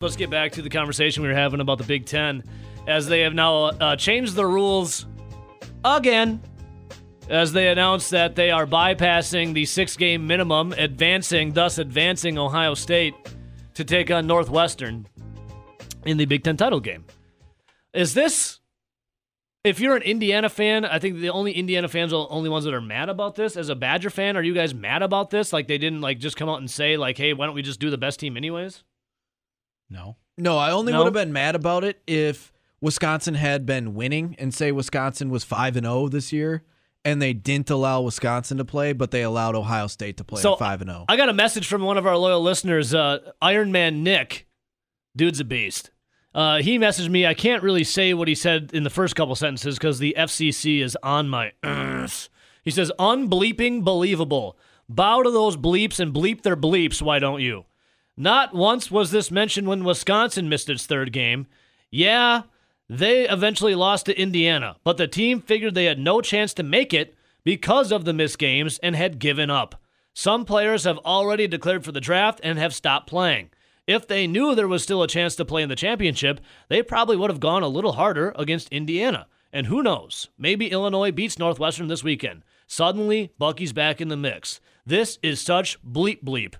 Let's get back to the conversation we were having about the Big Ten, as they have now uh, changed the rules again, as they announced that they are bypassing the six-game minimum, advancing, thus advancing Ohio State to take on Northwestern in the Big Ten title game. Is this? If you're an Indiana fan, I think the only Indiana fans are the only ones that are mad about this. As a Badger fan, are you guys mad about this? Like they didn't like just come out and say like, "Hey, why don't we just do the best team anyways?" No. No, I only No? would have been mad about it if Wisconsin had been winning and say Wisconsin was 5 and 0 this year and they didn't allow Wisconsin to play, but they allowed Ohio State to play So, 5 and oh. 0. I got a message from one of our loyal listeners, uh, Iron Man Nick. Dude's a beast. Uh, he messaged me. I can't really say what he said in the first couple sentences because the FCC is on my earth. He says, unbleeping believable. Bow to those bleeps and bleep their bleeps, why don't you? Not once was this mentioned when Wisconsin missed its third game. Yeah, they eventually lost to Indiana, but the team figured they had no chance to make it because of the missed games and had given up. Some players have already declared for the draft and have stopped playing. If they knew there was still a chance to play in the championship, they probably would have gone a little harder against Indiana. And who knows? Maybe Illinois beats Northwestern this weekend. Suddenly, Bucky's back in the mix. This is such bleep bleep.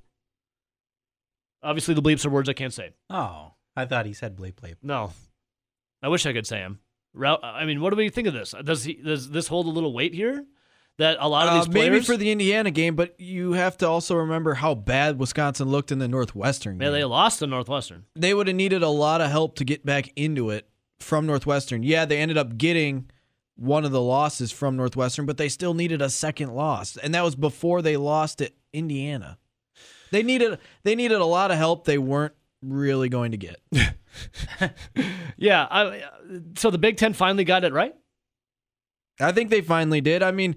Obviously, the bleeps are words I can't say. Oh, I thought he said bleep bleep. No, I wish I could say them. I mean, what do we think of this? Does he does this hold a little weight here? That a lot of Uh, these players, maybe for the Indiana game, but you have to also remember how bad Wisconsin looked in the Northwestern game. yeah, they lost to Northwestern. they would have needed a lot of help to get back into it from Northwestern. Yeah, they ended up getting one of the losses from Northwestern, but they still needed a second loss, and that was before they lost to Indiana. They needed they needed a lot of help they weren't really going to get. Yeah, I, so the Big Ten finally got it right. I think they finally did. I mean,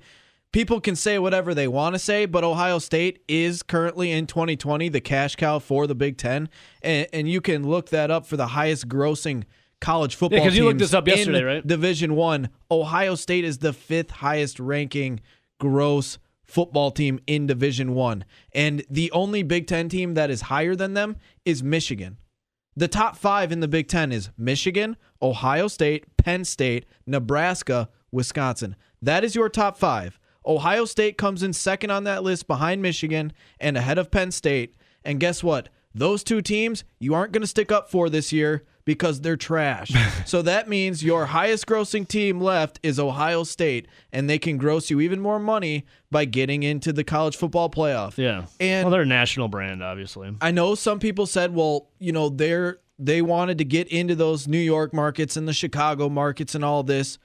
people can say whatever they want to say, but Ohio State is currently in 2020 the cash cow for the Big Ten, and, and you can look that up for the highest grossing college football. 'cause you looked this up yesterday, right? Division One. Ohio State is the fifth highest ranking gross football team in Division One, and the only Big Ten team that is higher than them is Michigan. The top five in the Big Ten is Michigan, Ohio State, Penn State, Nebraska, Wisconsin. That is your top five. Ohio State comes in second on that list behind Michigan and ahead of Penn State. And guess what? Those two teams you aren't going to stick up for this year because they're trash. so that means your highest grossing team left is Ohio State, and they can gross you even more money by getting into the college football playoff. Yeah, And well, they're a national brand, obviously. I know some people said, well, you know, they're they wanted to get into those New York markets and the Chicago markets and all this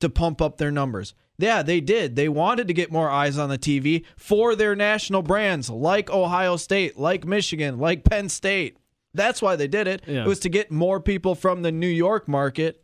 to pump up their numbers. Yeah, they did. They wanted to get more eyes on the TV for their national brands like Ohio State, like Michigan, like Penn State. That's why they did it. Yeah. It was to get more people from the New York market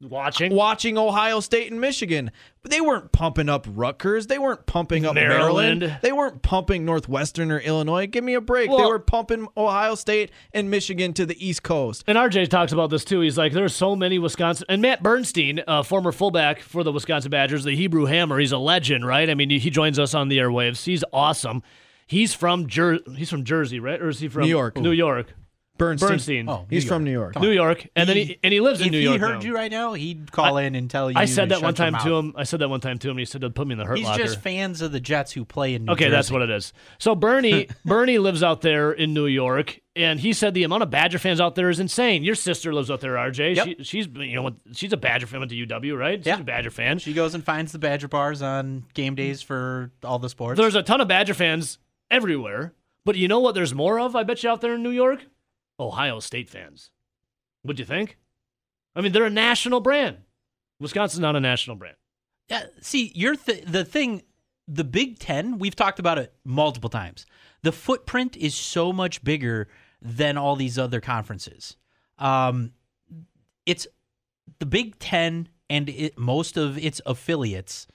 Watching. watching Ohio State and Michigan. But they weren't pumping up Rutgers. They weren't pumping up Maryland. Maryland. They weren't pumping Northwestern or Illinois. Give me a break. they were pumping Ohio State and Michigan to the East Coast. And RJ talks about this too. He's like, there's so many Wisconsin and Matt Bernstein, uh, former fullback for the Wisconsin Badgers, the Hebrew Hammer. He's a legend, right? I mean, he joins us on the airwaves. He's awesome. He's from Jer- He's from Jersey, right? Or is he from New York. New York. Bernstein. Bernstein. Oh, He's New from New York. Come New on. York, and then he and he lives in if New he York. heard now. you right now, he'd call in and tell you. I said that one time to him. I said that one time to him. and He said to put me in the hurt He's locker. just fans of the Jets who play in New York. Okay, that's Jersey. what it is. So Bernie, Bernie lives out there in New York, and he said the amount of Badger fans out there is insane. Your sister lives out there, RJ. Yep. She, she's you know she's a Badger fan. Went to UW, right? She's Yeah. a Badger fan. She goes and finds the Badger bars on game days for all the sports. There's a ton of Badger fans everywhere, but you know what? There's more of. I bet you out there in New York, Ohio State fans. What'd you think? I mean, they're a national brand. Wisconsin's not a national brand. Yeah, see, you're th- the thing. The Big Ten, we've talked about it multiple times. The footprint is so much bigger than all these other conferences. Um, it's the Big Ten and it, most of its affiliates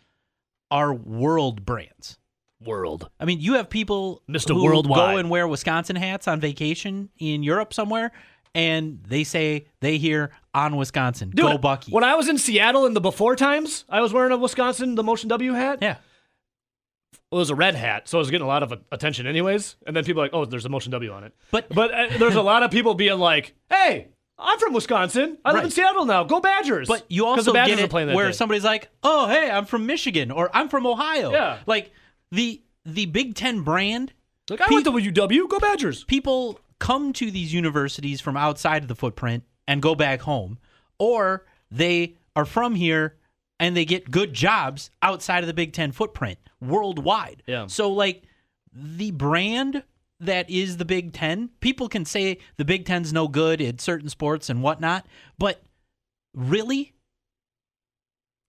are world brands. World. I mean, you have people Mr. who Worldwide. go and wear Wisconsin hats on vacation in Europe somewhere, and they say they hear on Wisconsin, Dude, go Bucky. When I was in Seattle in the before times, I was wearing a Wisconsin the Motion W hat. yeah, Well, it was a red hat, so I was getting a lot of attention, anyways. And then people are like, "Oh, there's a motion W on it." But- but uh, there's a lot of people being like, "Hey, I'm from Wisconsin. I live in Seattle now. Go Badgers!" But you also the Badgers get are playing that where day. somebody's like, "Oh, hey, I'm from Michigan," or "I'm from Ohio." Yeah. like the the Big Ten brand. like, I went to UW. Go Badgers! People come to these universities from outside of the footprint and go back home, or they are from here and they get good jobs outside of the Big Ten footprint worldwide. Yeah. So like the brand that is the Big Ten, people can say the Big Ten's no good in certain sports and whatnot, but really,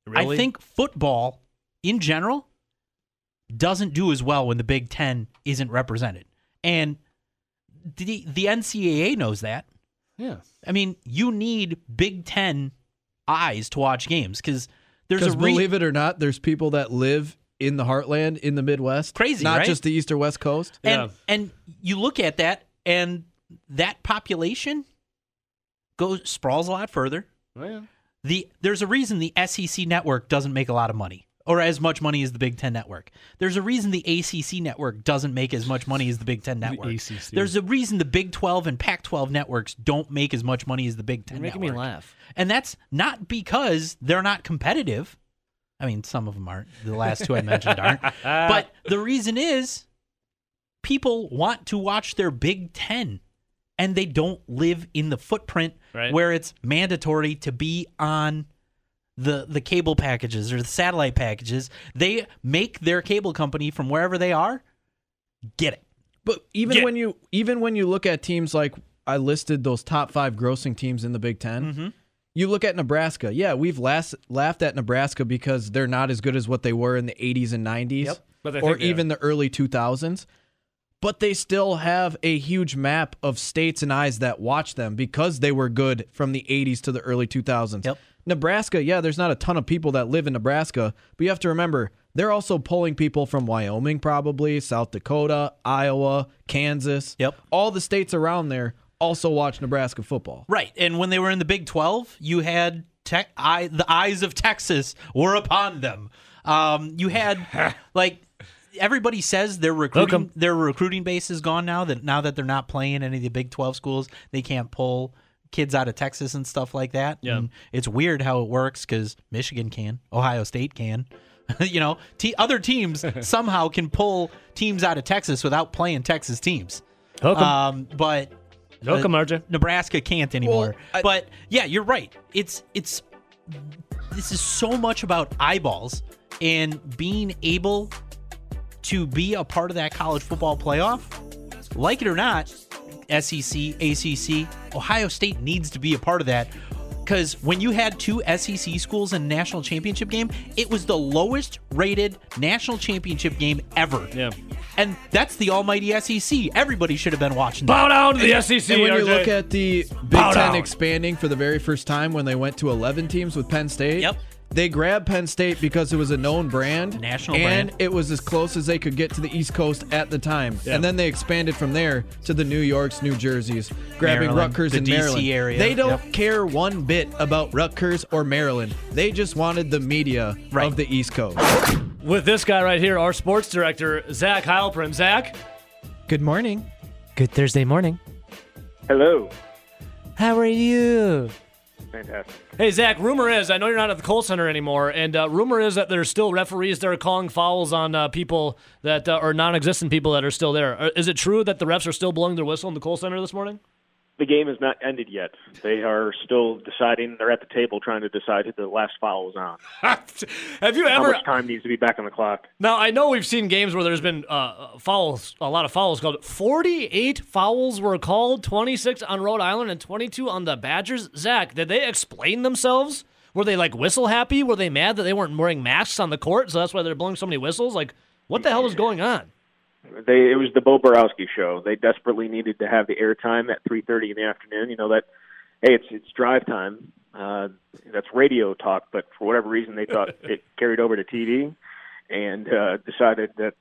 Really? I think football in general doesn't do as well when the Big Ten isn't represented. And the the NCAA knows that. Yeah. I mean, you need Big Ten eyes to watch games because there's a re- believe it or not, there's people that live in the heartland in the Midwest. Crazy, not right? just the East or West Coast. and Yeah. and you look at that and that population goes sprawls a lot further. Oh, yeah. the there's a reason the SEC network doesn't make a lot of money or as much money as the Big 10 network. There's a reason the ACC network doesn't make as much money as the Big 10 network. ACC. There's a reason the Big 12 and Pac 12 networks don't make as much money as the Big 10 You're making network. me laugh. And that's not because they're not competitive. I mean, some of them aren't. The last two I mentioned aren't. But the reason is people want to watch their Big 10 and they don't live in the footprint Right. where it's mandatory to be on the the cable packages or the satellite packages. They make their cable company from wherever they are get it. But even Yeah. when you even when you look at teams like I listed those top five grossing teams in the Big 10 Mm-hmm. You look at Nebraska. Yeah, we've last, laughed at Nebraska because they're not as good as what they were in the 80s and 90s, Yep. Or even the early 2000s. But they still have a huge map of states and eyes that watch them because they were good from the 80s to the early 2000s. Yep. Nebraska, yeah, there's not a ton of people that live in Nebraska, but you have to remember they're also pulling people from Wyoming, probably South Dakota, Iowa, Kansas. Yep. All the states around there also watch Nebraska football. Right. And when they were in the Big 12, you had tech, I, the eyes of Texas were upon them. Um, you had like everybody says their recruiting their recruiting base is gone now that now that they're not playing any of the Big 12 schools, they can't pull kids out of Texas and stuff like that. Yeah. And it's weird how it works cuz Michigan can, Ohio State can. you know, te- other teams somehow can pull teams out of Texas without playing Texas teams. Hook 'em. Um, but Hook 'em, RJ. Nebraska can't anymore. I- but yeah, you're right. It's it's this is so much about eyeballs and being able to be a part of that college football playoff. Like it or not, SEC, ACC, Ohio State needs to be a part of that. Because when you had two SEC schools in a national championship game, it was the lowest rated national championship game ever. Yeah. And that's the almighty SEC. Everybody should have been watching that. Bow down to the SEC. And when you look at the Big Bow Ten down. expanding for the very first time when they went to 11 teams with Penn State, Yep. They grabbed Penn State because it was a known brand, National and brand. it was as close as they could get to the East Coast at the time. Yeah. And then they expanded from there to the New Yorks, New Jerseys, grabbing Maryland, Rutgers the and DC Maryland. area. They don't Yep. care one bit about Rutgers or Maryland. They just wanted the media Right. of the East Coast. with this guy right here, our sports director, Zach Heilprin. Zach, Good morning. Good Thursday morning. Hello. How are you? Fantastic. Hey, Zach, rumor is, I know you're not at the Kohl Center anymore, and uh, rumor is that there's still referees that are calling fouls on uh, people that uh, are non existent people that are still there. Uh, it true that the refs are still blowing their whistle in the Kohl Center this morning? The game has not ended yet. They are still deciding. They're at the table trying to decide who the last foul was on. Have you ever? How much time needs to be back on the clock? Now, I know we've seen games where there's been uh, fouls, a lot of fouls called. 48 fouls were called, 26 on Rhode Island and 22 on the Badgers. Zach, did they explain themselves? Were they like whistle happy? Were they mad that they weren't wearing masks on the court, so that's why they're blowing so many whistles? Like, what the hell is going on? They it was the Bo Boroski show. They desperately needed to have the airtime at 3:30 in the afternoon. You know that hey, it's it's drive time. Uh, that's radio talk, but for whatever reason they thought it carried over to TV and uh, decided that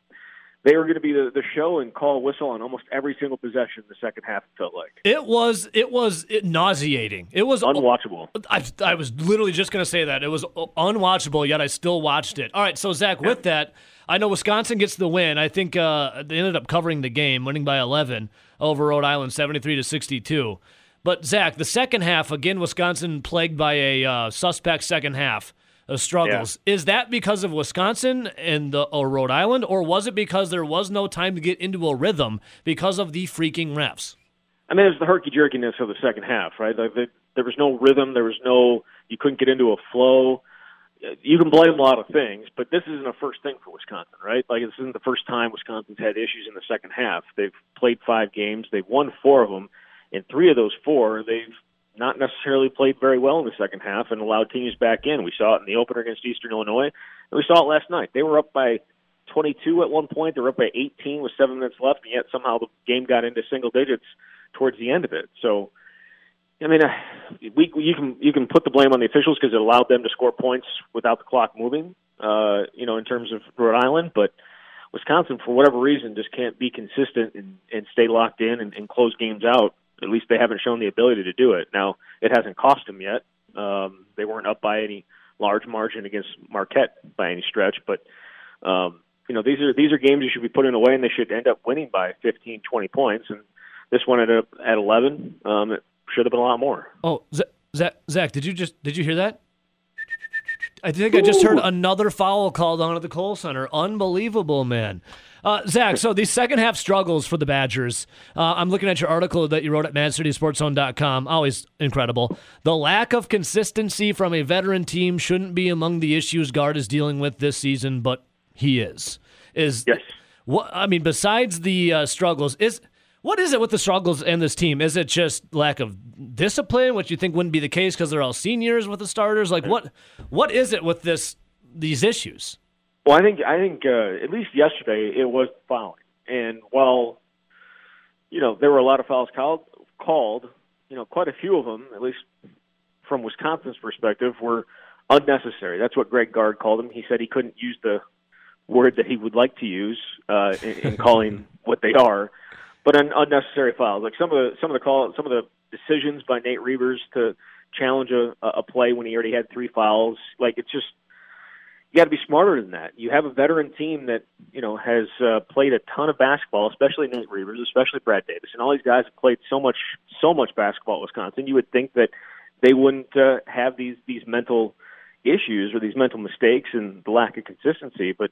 they were going to be the, the show and call a whistle on almost every single possession in the second half. It felt like It was it was it nauseating. It was unwatchable. I, I was literally just going to say that. It was unwatchable, yet I still watched it. All right, so Zach, with that, I know Wisconsin gets the win. I think uh, they ended up covering the game, winning by 11 over Rhode Island, 73 to 62. But Zach, the second half again, Wisconsin plagued by a uh, suspect second half of struggles. Is that because of Wisconsin and the or Rhode Island, or was it because there was no time to get into a rhythm because of the freaking refs? I mean, it was the herky jerkiness of the second half, right? Like the, there was no rhythm. There was no. You couldn't get into a flow. Uh, you can blame a lot of things, but this isn't a first thing for Wisconsin, right? Like this isn't the first time Wisconsin's had issues in the second half. They've played five games. They've won four of them. In three of those four, they've not necessarily played very well in the second half and allowed teams back in. We saw it in the opener against Eastern Illinois, and we saw it last night. They were up by 22 at one point. They were up by 18 with seven minutes left, and yet somehow the game got into single digits towards the end of it. So, I mean, uh, we you can you can put the blame on the officials because it allowed them to score points without the clock moving. Uh, you know, in terms of Rhode Island, but Wisconsin, for whatever reason, just can't be consistent and, and stay locked in and, and close games out at least they haven't shown the ability to do it. Now, it hasn't cost them yet. Um, they weren't up by any large margin against Marquette by any stretch, but um, you know these are these are games you should be putting away, and they should end up winning by 15, 20 points. And this one ended up at 11. Um, it should have been a lot more. Oh, Zach, Zach, did you just did you hear that? I think I just heard another foul called on at the Kohl Center. Unbelievable, man. Uh, Zach, so these second half struggles for the Badgers. Uh, I'm looking at your article that you wrote at MadCitySportsZone.com. Always incredible. The lack of consistency from a veteran team shouldn't be among the issues Gard is dealing with this season, but he is. Is yes. What I mean, besides the uh, struggles, is what is it with the struggles and this team? Is it just lack of discipline, which you think wouldn't be the case because they're all seniors with the starters? Like what what is it with this these issues? Well, I think I think uh, at least yesterday it was fouling, and while you know there were a lot of fouls called, called, you know, quite a few of them, at least from Wisconsin's perspective, were unnecessary. That's what Greg Gard called them. He said he couldn't use the word that he would like to use uh, in, in calling what they are, but an unnecessary fouls. Like some of the some of the call some of the decisions by Nate Reuvers to challenge a, a play when he already had three fouls. Like it's just you got to be smarter than that. You have a veteran team that you know has uh, played a ton of basketball, especially Nate Reuvers, especially Brad Davis, and all these guys have played so much so much basketball at Wisconsin. You would think that they wouldn't uh, have these these mental issues or these mental mistakes and the lack of consistency, but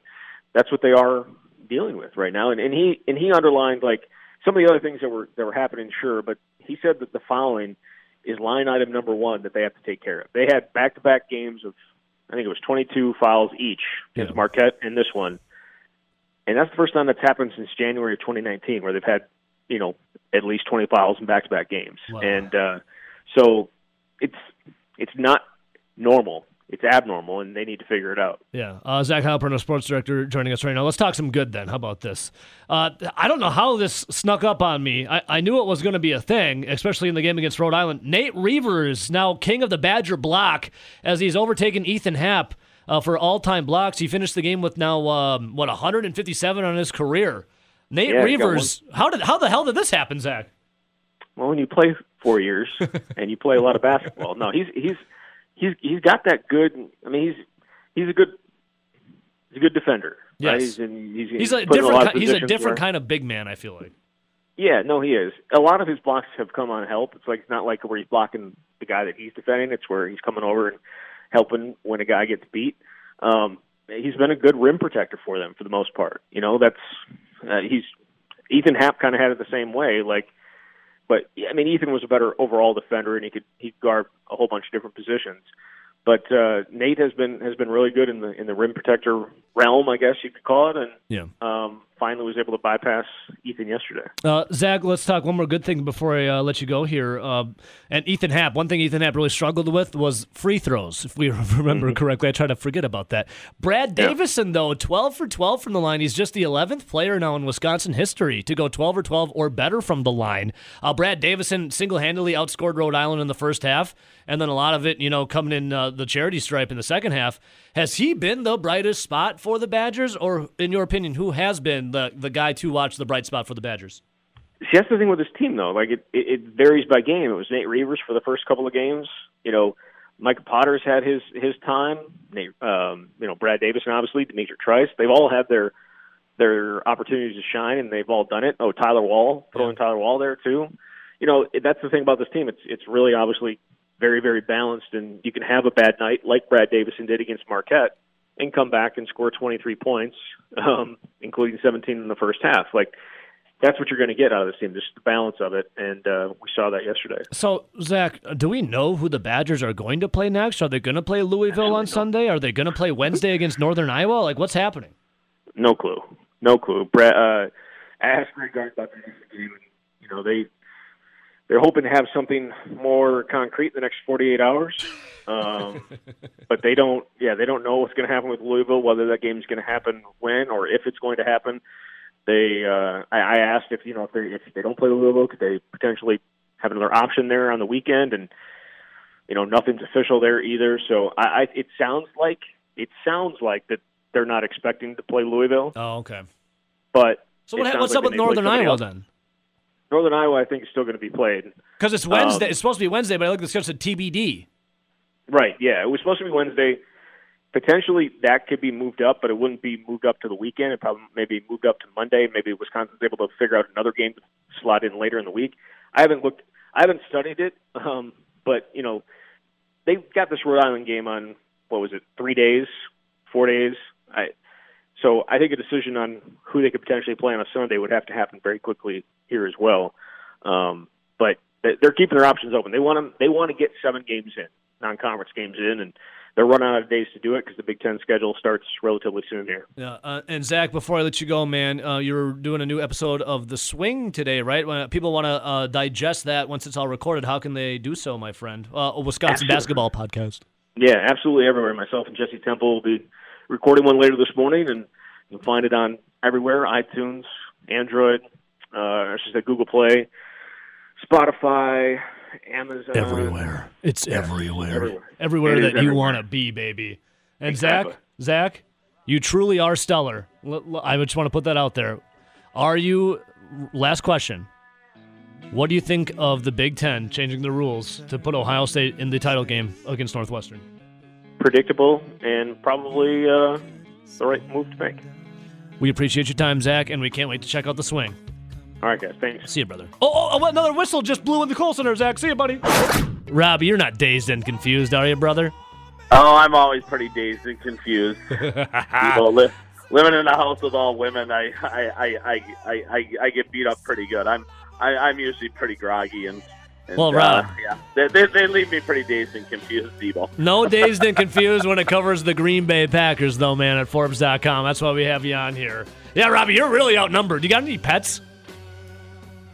that's what they are dealing with right now. And, and he and he underlined like some of the other things that were that were happening, sure, but he said that the following is line item number one that they have to take care of. They had back to back games of I think it was 22 fouls each against yeah. Marquette and this one. And that's the first time that's happened since January of 2019, where they've had, you know, at least 20 fouls in back-to-back games. Wow. And uh, so it's it's not normal it's abnormal and they need to figure it out. Yeah. Uh, Zach Heilprin, a sports director, joining us right now. Let's talk some good then. How about this? Uh, I don't know how this snuck up on me. I, I knew it was going to be a thing, especially in the game against Rhode Island. Nate Reuvers, now king of the Badger block, as he's overtaken Ethan Happ uh, for all time blocks. He finished the game with now, um, what, 157 on his career. Nate yeah, Reuvers, how did how the hell did this happen, Zach? Well, when you play four years and you play a lot of basketball, no, he's he's he's he's got that good. I mean, he's he's a good he's a good defender. Yes, right? he's, in, he's, he's a different a he's a different where, kind of big man. I feel like. Yeah, no, he is. A lot of his blocks have come on help. It's like it's not like where he's blocking the guy that he's defending. It's where he's coming over and helping when a guy gets beat. Um, he's been a good rim protector for them for the most part. You know, that's uh, he's Ethan Happ kind of had it the same way. Like but I mean, Ethan was a better overall defender, and he could he guard a whole bunch of different positions. But uh, Nate has been has been really good in the in the rim protector realm, I guess you could call it, and yeah. um, finally was able to bypass Ethan yesterday. Uh, Zach, let's talk one more good thing before I uh, let you go here. Uh, and Ethan Happ, one thing Ethan Happ really struggled with was free throws, if we remember mm-hmm. correctly. I try to forget about that. Brad Davison, yeah. though, 12 for 12 from the line. He's just the 11th player now in Wisconsin history to go 12 or 12 or better from the line. Uh, Brad Davison single handedly outscored Rhode Island in the first half, and then a lot of it, you know, coming in uh, the charity stripe in the second half. Has he been the brightest spot for the Badgers, or in your opinion, who has been the the guy to watch, the bright spot for the Badgers? See, that's the thing with this team, though. Like it, it, it varies by game. It was Nate Reuvers for the first couple of games. You know, Micah Potter's had his his time. Nate, um, you know, Brad Davison, obviously, D'Mitrik Trice. They've all had their their opportunities to shine, and they've all done it. Oh, Tyler Wahl, throwing Tyler Wahl there too. You know, that's the thing about this team. It's it's really obviously very very balanced, and you can have a bad night like Brad Davison did against Marquette, and come back and score 23 points, um, including 17 in the first half. Like that's what you're going to get out of this team, just the balance of it. And uh, we saw that yesterday. So, Zach, do we know who the Badgers are going to play next? Are they going to play Louisville on Sunday? Are they going to play Wednesday against Northern Iowa? Like, what's happening? No clue. No clue. Brett, uh, I asked Greg Gard about the game, and you know they they're hoping to have something more concrete in the next 48 hours. Um, but they don't. Yeah, they don't know what's going to happen with Louisville, whether that game is going to happen when or if it's going to happen they uh, I, I asked if you know if they if they don't play Louisville, could they potentially have another option there on the weekend? And you know nothing's official there either. So I, I it sounds like it sounds like that they're not expecting to play Louisville. Oh, okay. But so what, what's like up with Northern Iowa then? Northern Iowa, I think, is still going to be played because it's Wednesday. Um, it's supposed to be Wednesday, but I look at the schedule TBD. Right. Yeah, it was supposed to be Wednesday potentially that could be moved up, but it wouldn't be moved up to the weekend. It probably maybe moved up to Monday. Maybe Wisconsin's able to figure out another game to slot in later in the week. I haven't looked. I haven't studied it, um, but you know, they got this Rhode Island game on what was it? Three days, four days. I so I think a decision on who they could potentially play on a Sunday would have to happen very quickly here as well. Um, but they're keeping their options open. They want them. They want to get seven games in, non-conference games in, and they're running out of days to do it because the Big Ten schedule starts relatively soon here. Yeah, uh, and Zach, before I let you go, man, uh, you're doing a new episode of The Swing today, right? When people want to uh, digest that once it's all recorded, how can they do so, my friend? Uh, a Wisconsin absolutely. basketball podcast. Yeah, absolutely everywhere. Myself and Jesse Temple will be recording one later this morning, and you can find it on everywhere: iTunes, Android, uh, or just a Google Play, Spotify, Amazon. Everywhere. It's yeah, everywhere. Everywhere, everywhere that you want to be, baby. And exactly. Zach, Zach, you truly are stellar. I just want to put that out there. Are you? Last question. What do you think of the Big Ten changing the rules to put Ohio State in the title game against Northwestern? Predictable and probably uh, the right move to make. We appreciate your time, Zach, and we can't wait to check out the swing. All right, guys. Thanks. See you, brother. Oh, oh, oh another whistle just blew in the Kohl Center, Zach. See you, buddy. Robbie, you're not dazed and confused, are you, brother? Oh, I'm always pretty dazed and confused. People li- living in a house with all women, I, I, I, I, I, I get beat up pretty good. I'm, I, I'm usually pretty groggy and. And well, Rob, uh, yeah, they, they, they, leave me pretty dazed and confused, Debo. No dazed and confused when it covers the Green Bay Packers, though, man. At Forbes.com, that's why we have you on here. Yeah, Robbie, you're really outnumbered. You got any pets?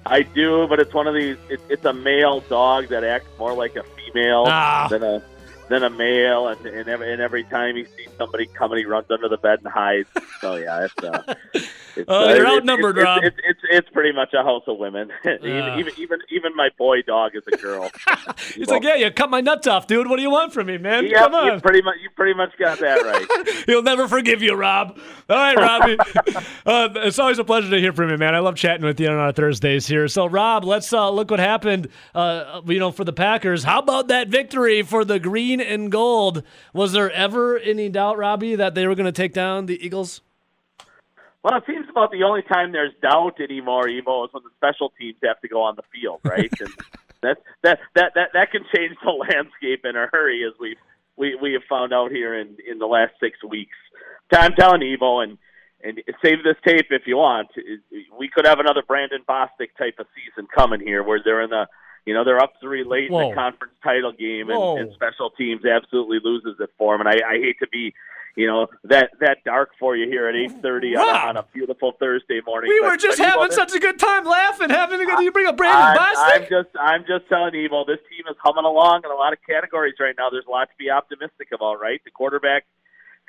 I do, but it's one of these. It, it's a male dog that acts more like a female ah. than a than a male, and and every, and every time he sees somebody coming, he runs under the bed and hides. So yeah, it's. Uh, it's oh, uh, you're outnumbered, it's, Rob. It's, it's, it's pretty much a house of women. Uh. even even even my boy dog is a girl. He's like, yeah, you cut my nuts off, dude. What do you want from me, man? Come on. You pretty much you pretty much got that right. He'll never forgive you, Rob. All right, Robbie. uh, it's always a pleasure to hear from you, man. I love chatting with you on our Thursdays here. So, Rob, let's uh, look what happened. Uh, you know, for the Packers. How about that victory for the green and gold? Was there ever any doubt, Robbie, that they were going to take down the Eagles? Well, it seems about the only time there's doubt anymore, Emo, is when the special teams have to go on the field, right? and that that that that that can change the landscape in a hurry, as we we we have found out here in in the last six weeks. I'm telling Evo, and and save this tape if you want. We could have another Brandon Bostick type of season coming here, where they're in the you know they're up three late Whoa. in the conference title game, and, and special teams absolutely loses it for them. And I, I hate to be you know that that dark for you here at eight thirty on, on, a beautiful Thursday morning. We but, were just having such a good time laughing, having a good. You bring up Brandon I'm, I'm just I'm just telling you, Evo. This team is humming along in a lot of categories right now. There's a lot to be optimistic about, right? The quarterback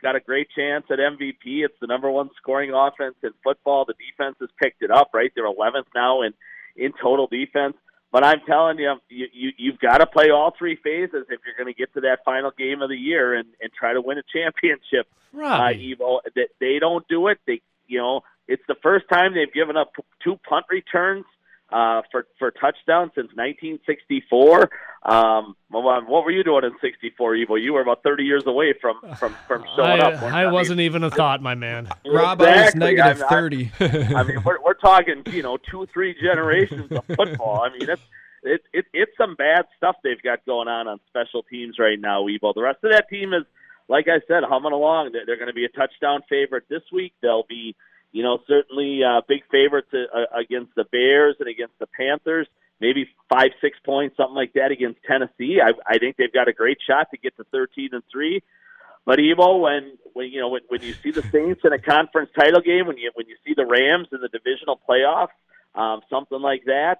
got a great chance at MVP. It's the number one scoring offense in football. The defense has picked it up, right? They're 11th now in in total defense. But I'm telling you, you, you you've got to play all three phases if you're going to get to that final game of the year and, and try to win a championship. Right. Uh, Evo, that they don't do it. They, you know, It's the first time they've given up two punt returns uh, for for touchdowns since 1964. Um, what were you doing in '64, Evo? You were about 30 years away from from from showing I, up. weren't I you? wasn't even a thought, my man. Rob, I was Exactly. negative I- I- 30. I mean, we're we're talking, you know, two, three generations of football. I mean, that's it, it, it's some bad stuff they've got going on on special teams right now, Evo. The rest of that team is, like I said, humming along. They're, they're going to be a touchdown favorite this week. They'll be, you know, certainly uh, big favorites uh, against the Bears and against the Panthers. Maybe five, six points, something like that against Tennessee. I, I think they've got a great shot to get to 13 and three. But Evo, when when you know when, when you see the Saints in a conference title game, when you when you see the Rams in the divisional playoff, um, something like that,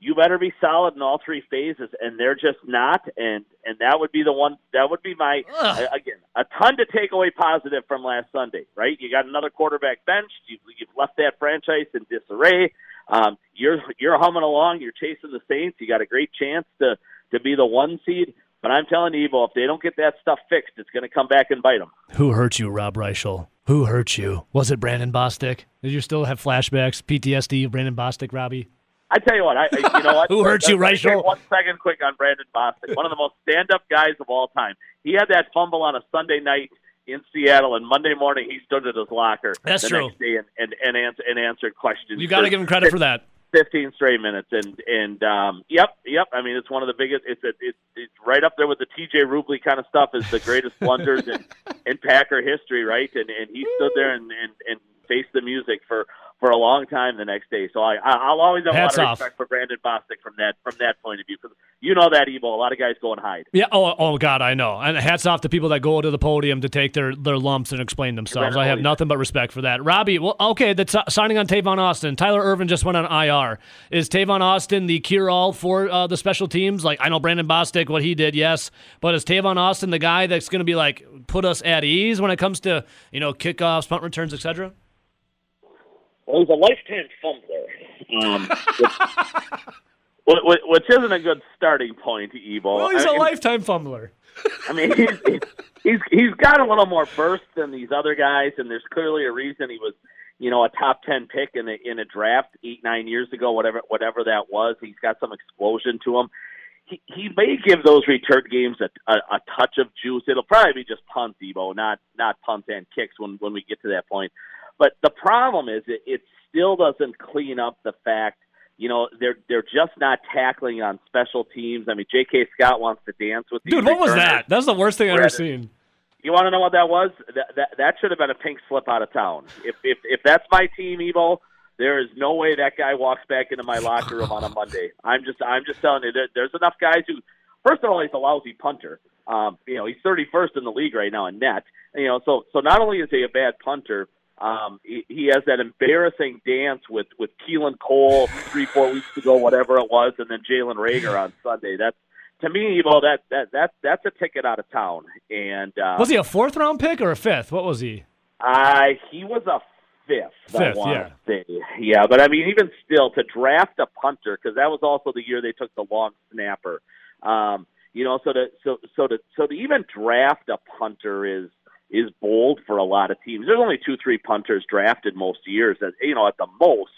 you better be solid in all three phases, and they're just not. And and that would be the one. That would be my Ugh. again a ton to take away positive from last Sunday. Right? You got another quarterback benched. You've, you've left that franchise in disarray. Um, you're you're humming along. You're chasing the Saints. You got a great chance to to be the one seed. But I'm telling you, Evo, if they don't get that stuff fixed, it's going to come back and bite them. Who hurt you, Rob Reischel? Who hurt you? Was it Brandon Bostick? Did you still have flashbacks, PTSD Brandon Bostick, Robbie? I tell you what, I, I you know what? Who hurt you, Reischel? One second, quick on Brandon Bostick, one of the most stand-up guys of all time. He had that fumble on a Sunday night in Seattle, and Monday morning he stood at his locker That's the true. next day and and and, answer, and answered questions. You got to give him credit for that. 15 straight minutes, and and um, yep, yep. I mean, it's one of the biggest. It's a, it's it's right up there with the T.J. Rubley kind of stuff. Is the greatest blunders in in Packer history, right? And and he stood there and and, and faced the music for for a long time the next day. So I I'll always have Hats a lot of off. respect for Brandon Bostick from that from that point of view. 'Cause you know that Evo, a lot of guys go and hide. Yeah. Oh, oh God, I know. And hats off to people that go to the podium to take their, their lumps and explain themselves. I have nothing but respect for that. Robbie, well, okay, that's uh, signing on Tavon Austin. Tyler Ervin just went on IR. Is Tavon Austin the cure-all for uh, the special teams? Like I know Brandon Bostick, what he did, yes, but is Tavon Austin the guy that's going to be like put us at ease when it comes to you know kickoffs, punt returns, etc.? Well, he's a lifetime fumbler, um, which, which, which isn't a good starting point, Evo. Well, he's I a mean, lifetime fumbler. I mean, he's, he's he's he's got a little more burst than these other guys, and there's clearly a reason he was, you know, a top ten pick in a in a draft eight nine years ago, whatever whatever that was. He's got some explosion to him. He he may give those return games a, a, a touch of juice. It'll probably be just punts, Evo, not not punts and kicks when when we get to that point. But the problem is, it, it still doesn't clean up the fact you know they're they're just not tackling on special teams. I mean, J.K. Scott wants to dance with these Dude, what was that? That's the worst thing I've ever seen. You want to know what that was? That that, that should have been a pink slip out of town. If if if that's my team, Evo, there is no way that guy walks back into my locker room on a Monday. I'm just I'm just telling you, there, there's enough guys who, first of all, he's a lousy punter. Um, you know, he's 31st in the league right now in net. You know, so so not only is he a bad punter, um, he, he has that embarrassing dance with with Keelan Cole three four weeks ago, whatever it was, and then Jalen Reagor on Sunday. That's to me, Evo, that that that that's a ticket out of town. And uh, Was he a fourth round pick or a fifth? What was he? uh, he was a fifth. Fifth, say. Yeah, but I mean, even still, to draft a punter because that was also the year they took the long snapper. Um, you know, so to so so to so to even draft a punter is is bold for a lot of teams. There's only two, three punters drafted most years, at, you know, at the most,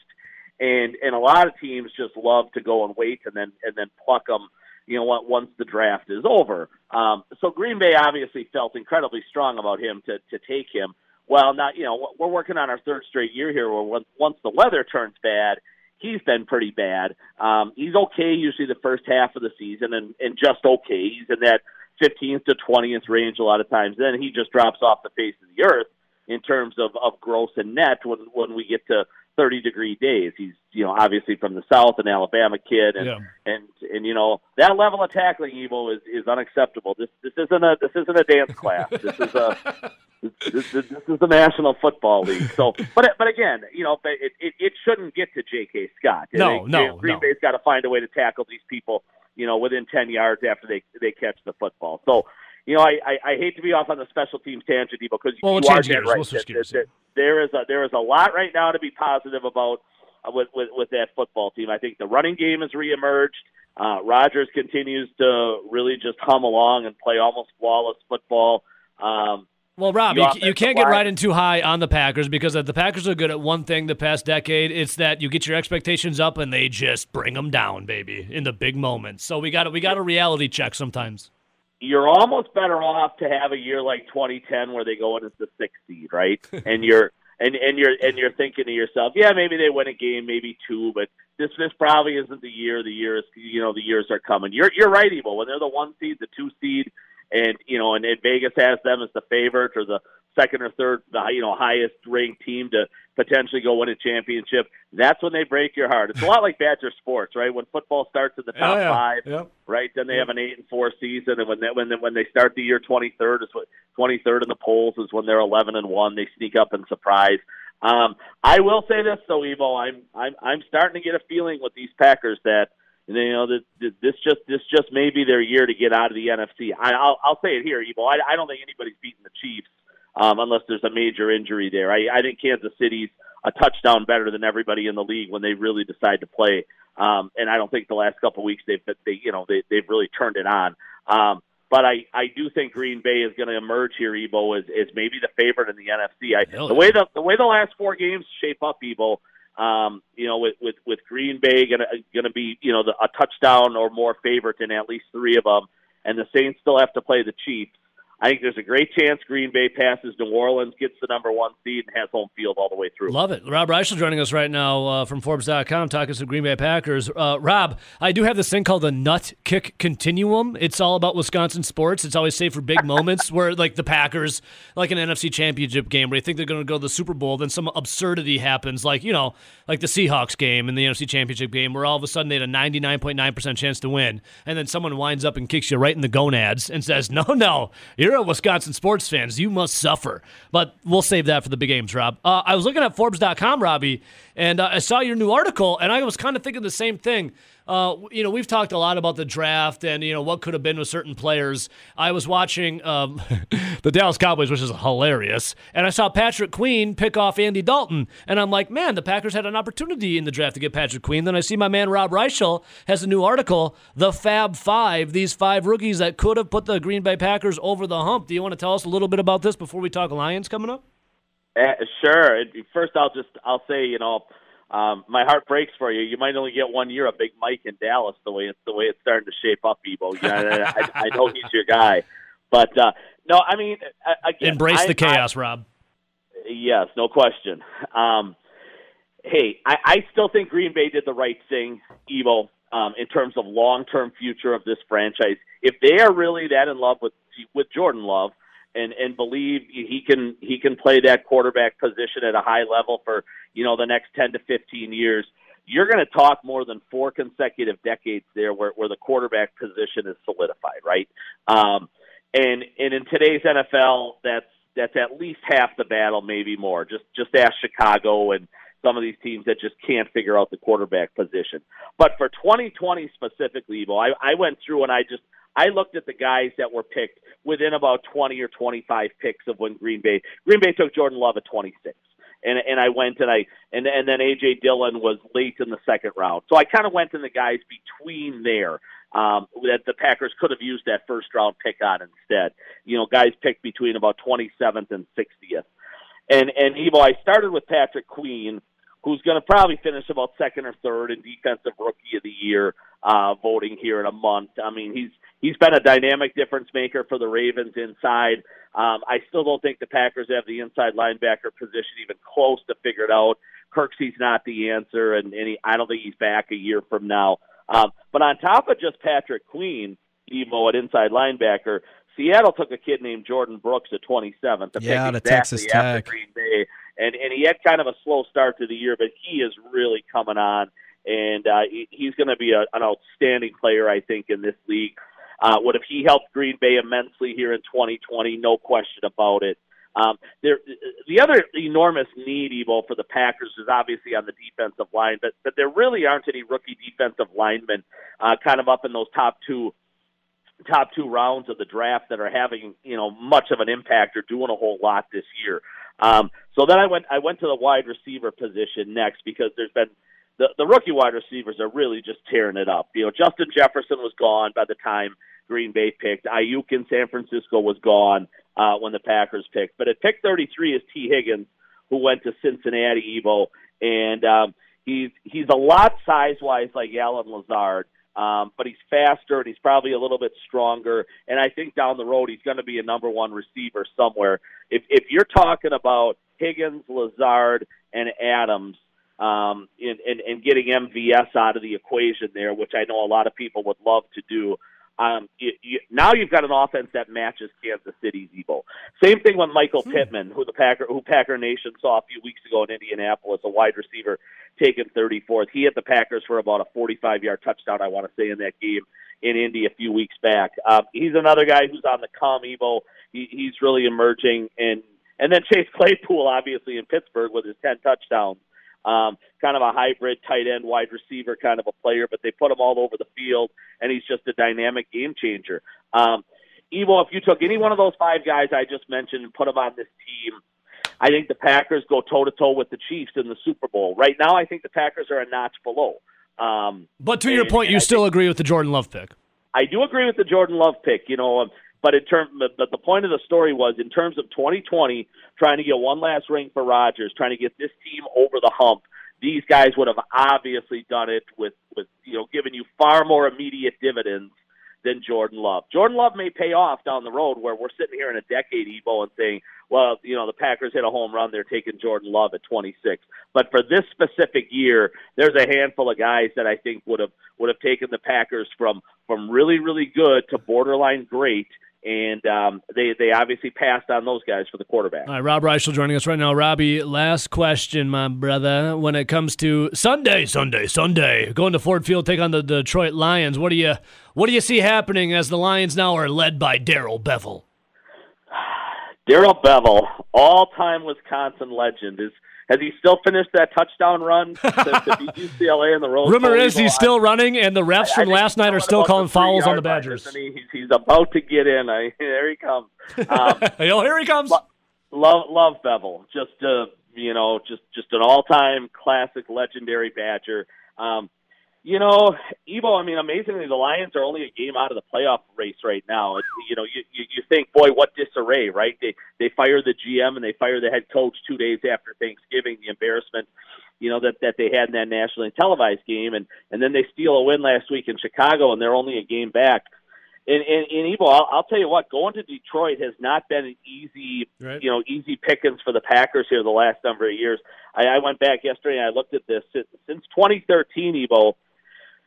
and and a lot of teams just love to go and wait and then and then pluck them. You know, once the draft is over. Um, so Green Bay obviously felt incredibly strong about him to to take him. Well, not you know we're working on our third straight year here. Where once- once the weather turns bad, he's been pretty bad. Um, he's okay usually the first half of the season, and and just okay. He's in that 15th to 20th range a lot of times. Then he just drops off the face of the earth in terms of of gross and net when when we get to 30 degree days. He's you know obviously from the south, an Alabama kid, and Yeah. and and you know that level of tackling evil is is unacceptable. This this isn't a this isn't a dance class. This is a this, this, this is the National Football League. So, but but again, you know, it it, it shouldn't get to J.K. Scott. No, They- no, Green no. Bay's got to find a way to tackle these people, you know, within ten yards after they they catch the football. So, you know, I I, I hate to be off on the special teams tangent, Debo, because Well, we'll you are change dead right. We'll switch That- gears, that- that there is a there is a lot right now to be positive about uh, with, with with that football team. I think the running game has reemerged. Uh, Rodgers continues to really just hum along and play almost flawless football. Um, Well, Rob, you, you can't get riding too high on the Packers because the Packers are good at one thing the past decade. It's that you get your expectations up and they just bring them down, baby, in the big moments. So we got we got a reality check sometimes. you're almost better off to have a year like 2010 where they go in as the sixth seed, right? and you're and and you're and you're thinking to yourself, yeah, maybe they win a game, maybe two, but this this probably isn't the year. The years, you know, the years are coming. You're you're right, Evo. When they're the one seed, the two seed, and you know, and, and Vegas has them as the favorite or the second or third, the you know highest ranked team to potentially go win a championship. That's when they break your heart. It's a lot like Badger sports, right? When football starts in the top five, Yep. right? Then they have an eight and four season, and when they, when they, when they start the year twenty third is what twenty third in the polls is when they're eleven and one. They sneak up and surprise. Um, I will say this though, Evo, I'm I'm I'm starting to get a feeling with these Packers that you know this just this just may be their year to get out of the NFC. I, I'll I'll say it here, Evo. I, I don't think anybody's beating the Chiefs um, unless there's a major injury there. I, I think Kansas City's a touchdown better than everybody in the league when they really decide to play. Um, and I don't think the last couple of weeks they've they you know they they've really turned it on. Um, but I, I do think Green Bay is going to emerge here, Evo, as, as maybe the favorite in the NFC. I, the way the the way the last four games shape up, Evo, um, you know, with with with Green Bay going to be you know the, a touchdown or more favorite in at least three of them, and the Saints still have to play the Chiefs. I think there's a great chance Green Bay passes New Orleans, gets the number one seed, and has home field all the way through. Love it. Rob Reischel joining us right now uh, from Forbes.com talking to Green Bay Packers. Uh, Rob, I do have this thing called the Nut Kick Continuum. It's all about Wisconsin sports. It's always saved for big moments where, like the Packers, like an NFC Championship game where you think they're going to go to the Super Bowl, then some absurdity happens, like, you know, like the Seahawks game in the NFC Championship game where all of a sudden they had a 99.9% chance to win. And then someone winds up and kicks you right in the gonads and says, no, no, you're a Wisconsin sports fans. You must suffer. But we'll save that for the big games, Rob. Uh, I was looking at Forbes.com, Robbie, and uh, I saw your new article, and I was kind of thinking the same thing. Uh, you know, we've talked a lot about the draft and you know what could have been with certain players. I was watching um, the Dallas Cowboys, which is hilarious, and I saw Patrick Queen pick off Andy Dalton, and I'm like, man, the Packers had an opportunity in the draft to get Patrick Queen. Then I see my man Rob Reischel has a new article, the Fab Five, these five rookies that could have put the Green Bay Packers over the hump. Do you want to tell us a little bit about this before we talk Lions coming up? Uh, sure. First, I'll just I'll say you know um, my heart breaks for you. You might only get one year of Big Mike in Dallas the way it's the way it's starting to shape up, Evo. Yeah, I, I know he's your guy, but uh, no, I mean again, Embrace I- the chaos, Rob. Yes, no question. Um, hey, I, I still think Green Bay did the right thing, Evo, um, in terms of long term future of this franchise. If they are really that in love with with Jordan Love and and believe he can he can play that quarterback position at a high level for you know the next ten to fifteen years, you're going to talk more than four consecutive decades there where where the quarterback position is solidified, right? Um, and and in today's NFL, that's that's at least half the battle, maybe more. Just just ask Chicago and some of these teams that just can't figure out the quarterback position. But for 2020 specifically, Evo, I, I went through and I just I looked at the guys that were picked within about 20 or 25 picks of when Green Bay Green Bay took Jordan Love at 26. And and I went and I and and then AJ Dillon was late in the second round. So I kind of went in the guys between there um, that the Packers could have used that first round pick on instead. You know, guys picked between about 27th and 60th. And and Evo, I started with Patrick Queen, who's going to probably finish about second or third in defensive rookie of the year uh, voting here in a month. I mean, he's he's been a dynamic difference maker for the Ravens inside. Um, I still don't think the Packers have the inside linebacker position even close to figured out. Kirksey's not the answer, and, and he, I don't think he's back a year from now. Um, but on top of just Patrick Queen, Evo at inside linebacker, Seattle took a kid named Jordyn Brooks at 27th. to Yeah, pick to Texas Tech. Green Bay, and and he had kind of a slow start to the year, but he is really coming on, and uh, he, he's going to be a, an outstanding player, I think, in this league. Uh, what if he helped Green Bay immensely here in 2020? No question about it. Um, there, the other enormous need, Evo, for the Packers is obviously on the defensive line, but but there really aren't any rookie defensive linemen, uh, kind of up in those top two top two rounds of the draft that are having you know much of an impact or doing a whole lot this year. Um, so then I went I went to the wide receiver position next because there's been the the rookie wide receivers are really just tearing it up. You know, Justin Jefferson was gone by the time Green Bay picked. Aiyuk in San Francisco was gone. uh, when the Packers picked. But at pick 33 is Tee Higgins, who went to Cincinnati Evo, and um, he's he's a lot size wise like Allen Lazard. Um, but he's faster and he's probably a little bit stronger. And I think down the road he's going to be a number one receiver somewhere. If if you're talking about Higgins, Lazard, and Adams, um, and, and, and getting MVS out of the equation there, which I know a lot of people would love to do. Um, you, you, now you've got an offense that matches Kansas City's Evo. Same thing with Michael Hmm. Pittman, who the Packer, who Packer Nation saw a few weeks ago in Indianapolis, a wide receiver taken 34th. He hit the Packers for about a 45-yard touchdown, I want to say, in that game in Indy a few weeks back. Um, he's another guy who's on the come Evo. He, he's really emerging, and and then Chase Claypool, obviously in Pittsburgh with his 10 touchdowns. Um, kind of a hybrid tight end wide receiver kind of a player, but they put him all over the field, and he's just a dynamic game changer. Um, Evo, if you took any one of those five guys I just mentioned and put them on this team, I think the Packers go toe to toe with the Chiefs in the Super Bowl. Right now, I think the Packers are a notch below. Um, But to your point, point, you I still agree with the Jordan Love pick. I do agree with the Jordan Love pick, you know, um, but in term, but the point of the story was in terms of 2020, trying to get one last ring for Rodgers, trying to get this team over the hump. These guys would have obviously done it with, with you know, giving you far more immediate dividends than Jordan Love. Jordan Love may pay off down the road where we're sitting here in a decade, Evo, and saying, well, you know, the Packers hit a home run, they're taking Jordan Love at 26. But for this specific year, there's a handful of guys that I think would have would have taken the Packers from from really really good to borderline great. And um, they they obviously passed on those guys for the quarterback. All right, Rob Reischel joining us right now. Robbie, last question, my brother. When it comes to Sunday, Sunday, Sunday, going to Ford Field, take on the Detroit Lions. What do you what do you see happening as the Lions now are led by Darrell Bevell? Darrell Bevell, all time Wisconsin legend, is has he still finished that touchdown run to, to beat UCLA in the Rose Rumor Bowl? is he's still running, and the refs I- I from think last night are still calling fouls on the Badgers. he? He's, he's about to get in. I, there he comes. Um, oh, here he comes. love love Bevell. Just uh, you know, just just an all time classic, legendary Badger. Um, you know, Evo. I mean, amazingly, the Lions are only a game out of the playoff race right now. It's, you know, you, you you think, boy, what disarray, right? They they fire the GM and they fire the head coach two days after Thanksgiving. The embarrassment, you know, that that they had in that nationally televised game, and and then they steal a win last week in Chicago, and they're only a game back. And, and, and Evo, I'll, I'll tell you what, going to Detroit has not been an easy, Right. you know, easy pickings for the Packers here the last number of years. I, I went back yesterday and I looked at this. Since, since 2013, Evo,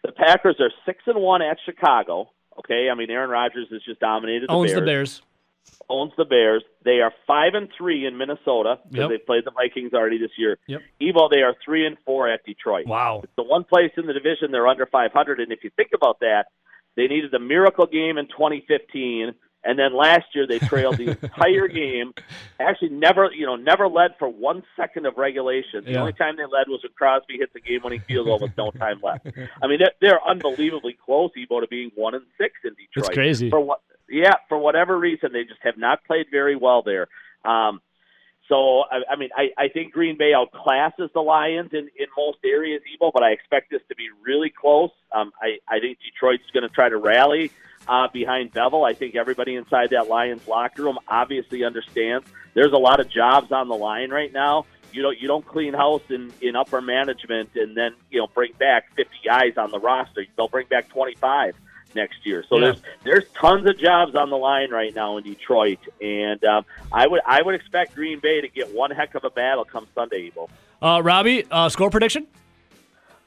the Packers are six and one at Chicago. Okay, I mean Aaron Rodgers has just dominated the Owns Bears. the Bears. Owns the Bears. They are five and three in Minnesota because Yep. they've played the Vikings already this year. Yep. Evo, they are three and four at Detroit Wow. it's the one place in the division they're under 500. And if you think about that, they needed the miracle game in 2015, and then last year they trailed the entire game. Actually, never you know never led for one second of regulation. The Yeah. only time they led was when Crosby hit the game-winning field goal with no time left. I mean, they're, they're unbelievably close, Evo, to being one and six in Detroit. It's crazy. For what? Yeah, for whatever reason, they just have not played very well there. Um, so, I, I mean, I, I think Green Bay outclasses the Lions in, in most areas, Evo, but I expect this to be really close. Um, I, I think Detroit's going to try to rally uh, behind Bevell. I think everybody inside that Lions locker room obviously understands there's a lot of jobs on the line right now. You don't you don't clean house in, in upper management and then you know bring back 50 guys on the roster. They'll bring back 25 next year. So Yeah. there's there's tons of jobs on the line right now in Detroit, and um, I would I would expect Green Bay to get one heck of a battle come Sunday, Evo. Uh, Robbie, uh, score prediction?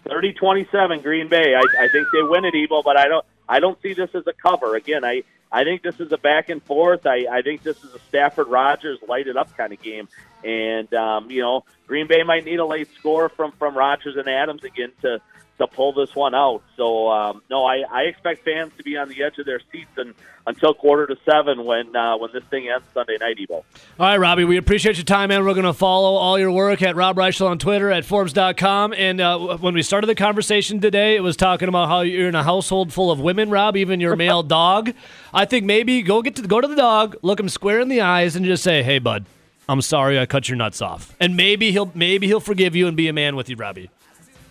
30-27 Green Bay. I, I think they win it, Evo, but I don't I don't see this as a cover. Again, I I think this is a back and forth. I, I think this is a Stafford Rodgers light it up kind of game, and um, you know Green Bay might need a late score from from Rodgers and Adams again to to pull this one out. So um, no, I, I expect fans to be on the edge of their seats and, until quarter to seven when uh, when this thing ends Sunday night, Evo. All right, Robbie, we appreciate your time, man. We're going to follow all your work at Rob Reischel on Twitter, at Forbes.com. And uh, when we started the conversation today, it was talking about how you're in a household full of women, Rob, even your male dog. I think maybe go get to go to the dog, look him square in the eyes, and just say, hey, bud, I'm sorry I cut your nuts off. And maybe he'll maybe he'll forgive you and be a man with you, Robbie.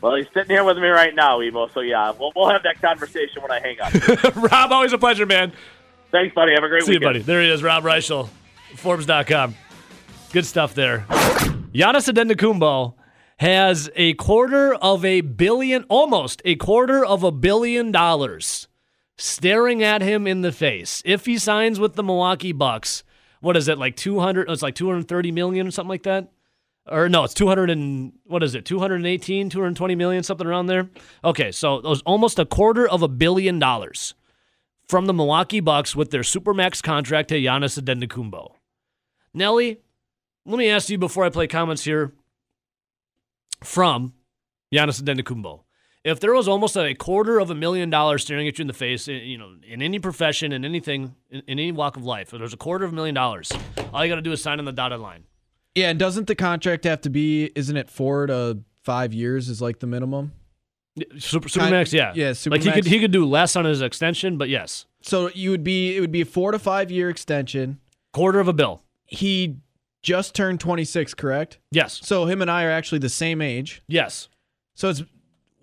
Well, he's sitting here with me right now, Evo. So yeah, we'll, we'll have that conversation when I hang up. Rob, always a pleasure, man. Thanks, buddy. Have a great See you, weekend. buddy. There he is, Rob Reischel. Forbes.com. Good stuff there. Giannis Antetokounmpo has a quarter of a billion, almost a quarter of a billion dollars staring at him in the face. If he signs with the Milwaukee Bucks, what is it like 200? It's like 230 million or something like that. Or no, it's 200 and what is it? 218, 220 million, something around there. Okay, so it was almost a quarter of a billion dollars from the Milwaukee Bucks with their supermax contract to Giannis Antetokounmpo. Nelly, let me ask you before I play comments here from Giannis Antetokounmpo. If there was almost a quarter of a million dollars staring at you in the face, in- you know, in any profession, in anything, in, in any walk of life, if there's a quarter of a million dollars, all you got to do is sign on the dotted line. Yeah, and doesn't the contract have to be? Isn't it four to five years? Is like the minimum. Super, Supermax, yeah, yeah, Like he could he could do less on his extension, but yes, So you would be. It would be a four to five year extension. quarter of a bill. He just turned 26, correct? Yes, So him and I are actually the same age. yes, So it's.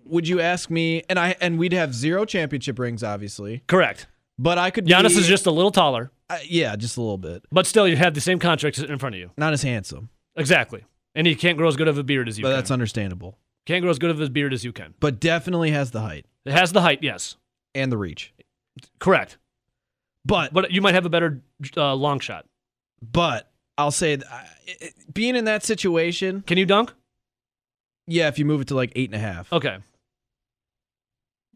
Would you ask me? And I and we'd have zero championship rings, obviously. correct. But I could. Giannis be, is just a little taller, uh, yeah, just a little bit. but still, you have the same contract in front of you. Not as handsome, Exactly, and he can't grow as good of a beard as you but can. that's understandable. can't grow as good of a beard as you can. But definitely has the height It has the height, yes, and the reach. correct. But But you might have a better uh, long shot. but I'll say th- I- it- being in that situation, Can you dunk? yeah, if you move it to like eight and a half. Okay.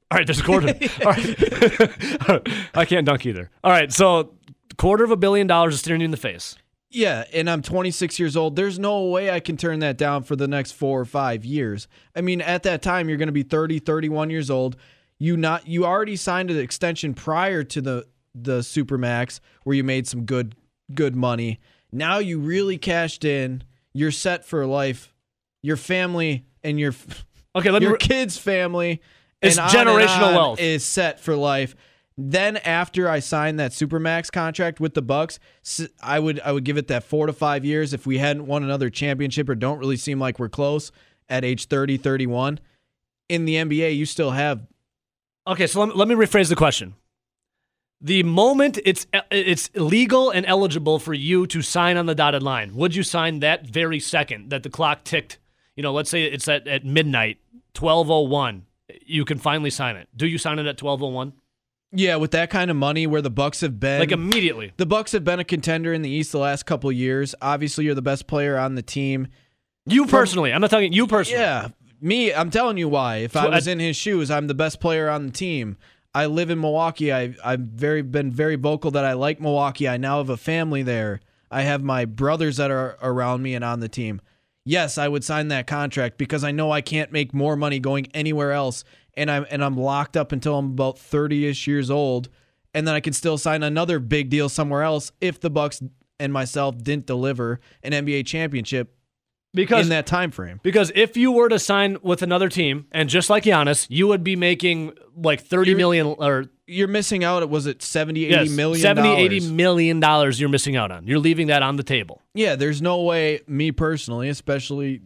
All right, there's a quarter. All right. I can't dunk either. All right, so quarter of a billion dollars is staring you in the face. Yeah, and I'm 26 years old. There's no way I can turn that down for the next four or five years. I mean, at that time, you're going to be 30, 31 years old. You not you already signed an extension prior to the the supermax where you made some good good money. Now you really cashed in. You're set for life. Your family and your Okay, let me. your Re- kids' family It's and on and generational on wealth. is set for life. Then after I signed that supermax contract with the Bucks, I would I would give it that 4 to 5 years if we hadn't won another championship or don't really seem like we're close at age 30, 31. In the NBA, you still have okay, so let me, let me rephrase the question. The moment it's it's legal and eligible for you to sign on the dotted line, would you sign that very second that the clock ticked? You know, let's say it's at, at midnight, twelve oh one. You can finally sign it. Do you sign it at twelve oh one? Yeah, with that kind of money where the Bucks have been Like immediately. the Bucks have been a contender in the East the last couple of years. Obviously, you're the best player on the team. You personally. I'm not talking you personally. Yeah, me. I'm telling you why. If I was I- in his shoes, I'm the best player on the team. I live in Milwaukee. I I've very been very vocal that I like Milwaukee. I now have a family there. I have my brothers that are around me and on the team. Yes, I would sign that contract because I know I can't make more money going anywhere else, and I'm and I'm locked up until I'm about 30ish years old, and then I can still sign another big deal somewhere else if the Bucks and myself didn't deliver an NBA championship Because in that time frame. Because if you were to sign with another team, and just like Giannis, you would be making like thirty You're- million or you're missing out was it 70 80 yes, million 70, 80 dollars? million dollars you're missing out on. You're leaving that on the table. yeah there's no way me personally especially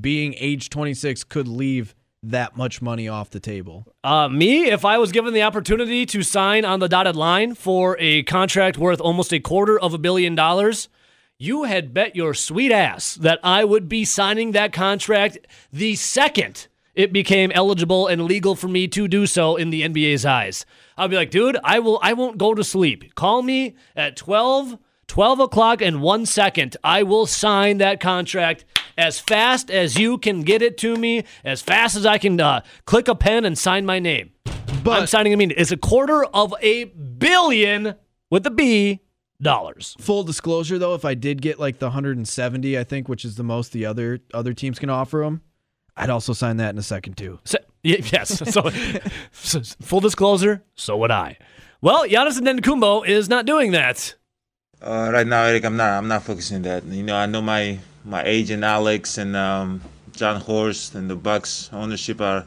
being age 26 could leave that much money off the table Uh, me, if I was given the opportunity to sign on the dotted line for a contract worth almost a quarter of a billion dollars, you had bet your sweet ass that I would be signing that contract the second it became eligible and legal for me to do so in the NBA's eyes. I'll be like, dude, I will I won't go to sleep. Call me at 12, 12 o'clock and one second. I will sign that contract as fast as you can get it to me, as fast as I can uh, click a pen and sign my name. but I'm signing I mean. It's a quarter of a billion with a B dollars. full disclosure though if i did get like the 170 i think which is the most the other other teams can offer him i'd also sign that in a second too So, yes. So, so, full disclosure. So would I. Well, Giannis Antetokounmpo is not doing that. Uh, right now, Eric, I'm not. I'm not focusing on that. You know, I know my my agent Alex and um, Jon Horst and the Bucks ownership are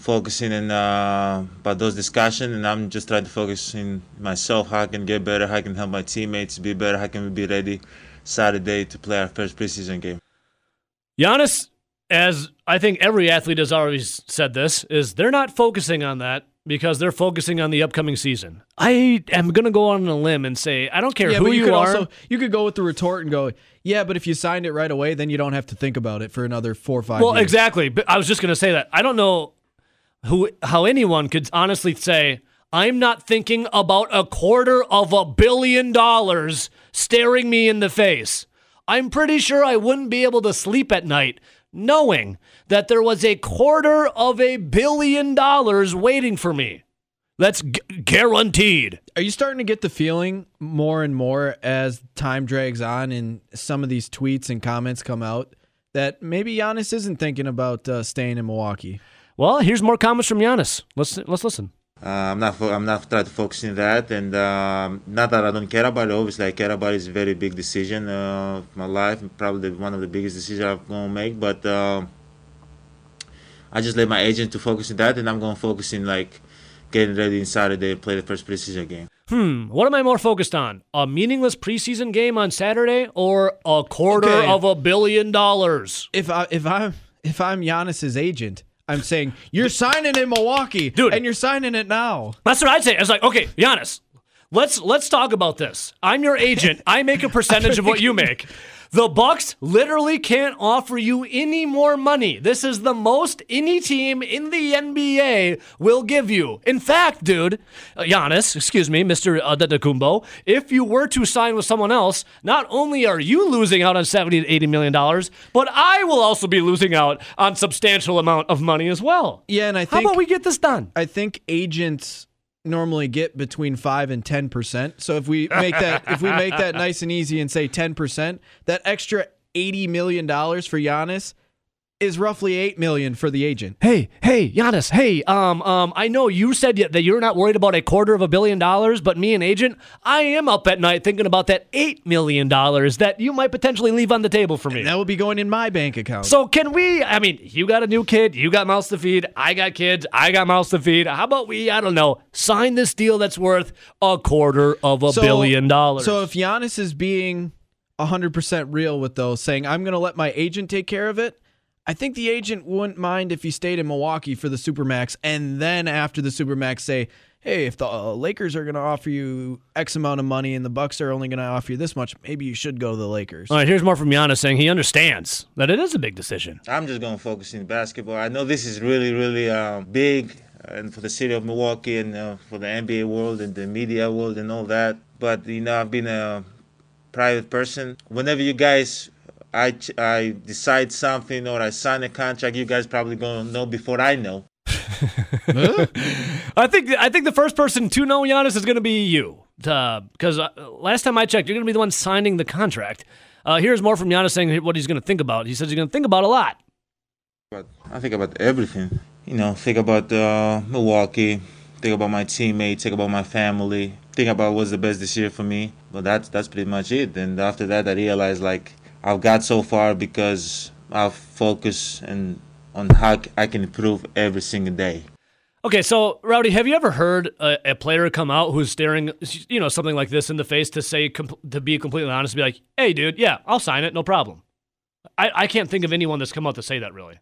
focusing on uh, about those discussions, and I'm just trying to focus in myself. How I can get better. How I can help my teammates be better. How can we be ready Saturday to play our first preseason game. Giannis, as I think every athlete has always said this, is they're not focusing on that. because they're focusing on the upcoming season. I am going to go on a limb and say I don't care Yeah, who but you, you, could are. also you could go with the retort and go, yeah, but if you signed it right away, then you don't have to think about it for another four or five. well, years. exactly. But I was just going to say that I don't know who how anyone could honestly say I'm not thinking about a quarter of a billion dollars staring me in the face. I'm pretty sure I wouldn't be able to sleep at night knowing that there was a quarter of a billion dollars waiting for me. That's gu- guaranteed. Are you starting to get the feeling more and more as time drags on and some of these tweets and comments come out that maybe Giannis isn't thinking about uh, staying in Milwaukee? Well, here's more comments from Giannis. Let's let's listen. Uh, I'm not. Fo- I'm not trying to focus on that, and um, not that I don't care about it. Obviously, I care about it. It's a very big decision uh, of my life, probably one of the biggest decisions I'm gonna make. But um I just let my agent to focus on that, and I'm gonna focus in like getting ready on Saturday to play the first preseason game. Hmm, what am I more focused on? A meaningless preseason game on Saturday or a quarter Okay. of a billion dollars? If I if I'm if I'm Giannis's agent, I'm saying you're signing in Milwaukee, Dude. and you're signing it now. That's what I'd say. I was like, okay, Giannis, let's let's talk about this. I'm your agent. I make a percentage of what you make. The Bucks literally can't offer you any more money. This is the most any team in the NBA will give you. In fact, dude, uh, Giannis, excuse me, Mr. Antetokounmpo, if you were to sign with someone else, not only are you losing out on 70 to 80 million dollars, but I will also be losing out on substantial amount of money as well. Yeah, and I think How about we get this done? I think agents normally get between five and ten percent. So if we make that if we make that nice and easy and say ten percent, that extra eighty million dollars for Giannis is roughly eight million for the agent. Hey, hey, Giannis. Hey, um, um, I know you said that you're not worried about a quarter of a billion dollars, but me and agent, I am up at night thinking about that eight million dollars that you might potentially leave on the table for me. That will be going in my bank account. So can we? I mean, you got a new kid, you got mouths to feed. I got kids, I got mouths to feed. How about we? I don't know. Sign this deal that's worth a quarter of a So- billion dollars. So if Giannis is being hundred percent real with those, saying I'm going to let my agent take care of it. I think the agent wouldn't mind if he stayed in Milwaukee for the Supermax, and then after the Supermax, say, "Hey, if the uh, Lakers are going to offer you X amount of money and the Bucks are only going to offer you this much, maybe you should go to the Lakers." All right, here's more from Giannis saying he understands that it is a big decision. I'm just gonna focus in basketball. I know this is really, really uh, big, and for the city of Milwaukee and uh, for the NBA world and the media world and all that. But you know, I've been a private person. Whenever you guys, I I decide something or I sign a contract, you guys probably gonna know before I know. I think I think the first person to know Giannis is going to be you, because uh, last time I checked, you're going to be the one signing the contract. Uh, here's more from Giannis saying what he's going to think about. He says he's going to think about a lot. But I think about everything. You know, think about uh, Milwaukee. Think about my teammates. Think about my family. Think about what's the best this year for me. But that's that's pretty much it. And after that, I realized like I've got so far because I've focused and on how I can improve every single day. Okay, so Rowdy, have you ever heard a, a player come out who's staring, you know, something like this in the face to say, com- to be completely honest, be like, "Hey, dude, yeah, I'll sign it, no problem." I, I can't think of anyone that's come out to say that really.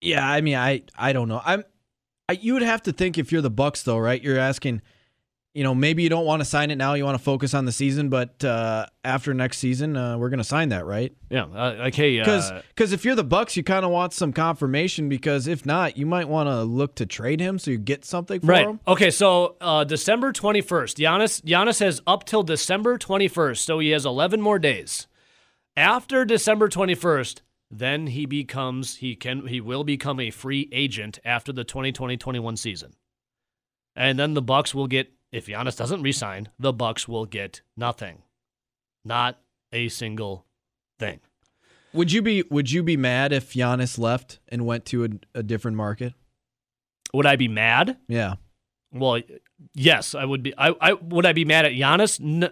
Yeah, I mean, I I don't know. I'm I, you would have to think if you're the Bucks though, right? You're asking, you know, maybe you don't want to sign it now. You want to focus on the season, but uh, after next season, uh, we're going to sign that, right? Yeah, uh, like hey, Because uh, if you're the Bucks, you kind of want some confirmation. Because if not, you might want to look to trade him so you get something for Right. him. Okay. So uh, December twenty first, Giannis Giannis has up till December twenty first, so he has eleven more days. After December twenty first, then he becomes he can he will become a free agent after the 2020-21 season, and then the Bucks will get if Giannis doesn't resign, the Bucks will get nothing, not a single thing. Would you be Would you be mad if Giannis left and went to a, a different market? Would I be mad? Yeah. Well, yes, I would be. I, I would I be mad at Giannis? No,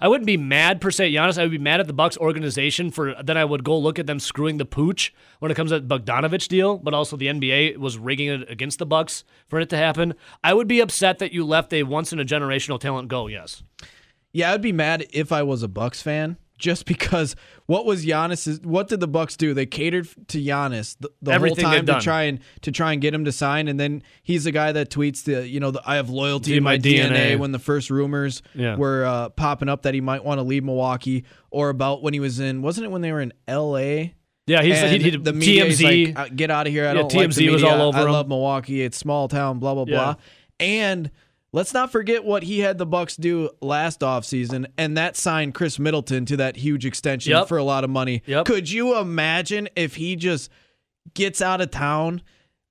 I wouldn't be mad per se Giannis. I would be mad at the Bucks organization for then I would go look at them screwing the pooch when it comes to the Bogdanovich deal, but also the NBA was rigging it against the Bucks for it to happen. I would be upset that you left a once in a generational talent go. Yes. Yeah, I'd be mad if I was a Bucks fan just because what was Giannis? What did the Bucks do? They catered to Giannis the, the whole time to try and to try and get him to sign, and then he's the guy that tweets the you know the, I have loyalty In in my, DNA. DNA. when the first rumors Yeah. were uh, popping up that he might want to leave Milwaukee, or about when he was in wasn't it when they were in L.A. Yeah, he's And he, he, the media TMZ. like, "Uh, get out of here. I Yeah, don't like the TMZ was all over I him. love Milwaukee. It's small town. Blah blah Yeah. blah. And let's not forget what he had the Bucks do last offseason, and that signed Khris Middleton to that huge extension Yep. for a lot of money. Yep. Could you imagine if he just gets out of town?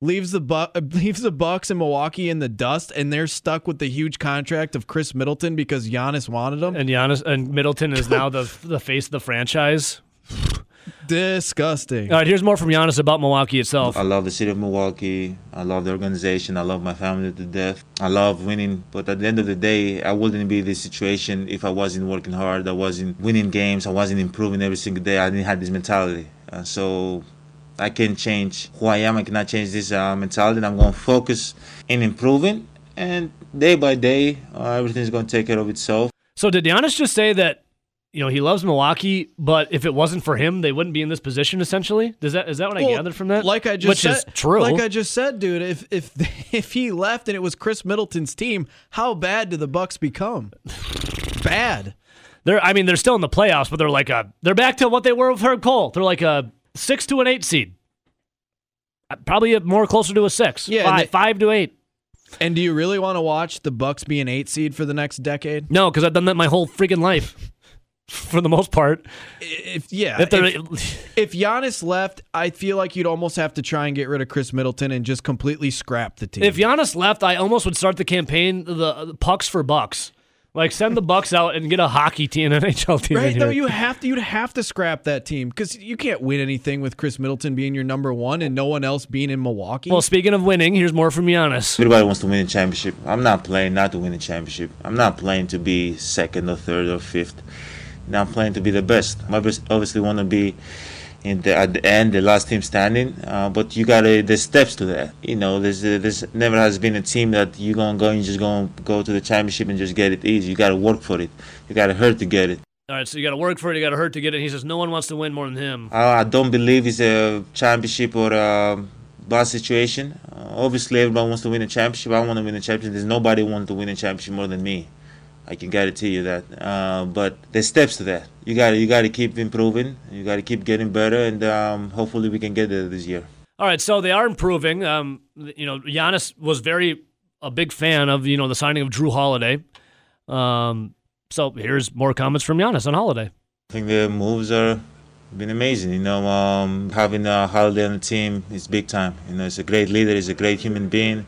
Leaves the Bu- leaves the Bucks in Milwaukee in the dust, and they're stuck with the huge contract of Khris Middleton because Giannis wanted him. and Giannis and Middleton is now the the face of the franchise. Disgusting. All right, here's more from Giannis about Milwaukee itself. I love the city of Milwaukee. I love the organization. I love my family to death. I love winning. But at the end of the day, I wouldn't be in this situation if I wasn't working hard. I wasn't winning games. I wasn't improving every single day. I didn't have this mentality. Uh, so I can change who I am. I cannot change this uh, mentality. I'm going to focus in improving. And day by day, uh, everything's going to take care of itself. So did Giannis just say that you know he loves Milwaukee, but if it wasn't for him, they wouldn't be in this position? Essentially, does that is that what I gathered from that? Like I just which said, is true. Like I just said, dude, if if if he left and it was Khris Middleton's team, how bad do the Bucks become? bad. they're I mean they're still in the playoffs, but they're like a they're back to what they were with Herb Kohl. They're like a six to an eight seed. Uh, Probably more closer to a six. Yeah, five, they- five to eight. And do you really want to watch the Bucks be an eight seed for the next decade? No, because I've done that my whole freaking life, for the most part. If yeah, If if, if Giannis left, I feel like you'd almost have to try and get rid of Khris Middleton and just completely scrap the team. If Giannis left, I almost would start the campaign the, the pucks for bucks. Like send the Bucks out and get a hockey team, an NHL team. Right? No, you have to. You'd have to scrap that team because you can't win anything with Khris Middleton being your number one and no one else being in Milwaukee. Well, speaking of winning, here's more from Giannis. Everybody wants to win a championship. I'm not playing not to win a championship. I'm not playing to be second or third or fifth. Now I'm playing to be the best. I obvious- obviously want to be in the, at the end, the last team standing. Uh, but you gotta there's steps to that. You know, there's there's never has been a team that you gonna go and just gonna go to the championship and just get it easy. You gotta work for it. You gotta hurt to get it. All right, so you got to work for it. You got to hurt to get it. He says no one wants to win more than him. I, I don't believe it's a championship or a bad situation. Uh, obviously, everyone wants to win a championship. I want to win a championship. There's nobody wants to win a championship more than me. I can guarantee you that. Uh, but there's steps to that. You got to you got to keep improving. You got to keep getting better, and um, hopefully we can get there this year. All right, so they are improving. Um, you know, Giannis was very a big fan of you know the signing of Jrue Holiday. Um, so here's more comments from Giannis on Holiday. I think the moves are been amazing. You know, um, having a holiday on the team is big time. You know, he's a great leader. He's a great human being.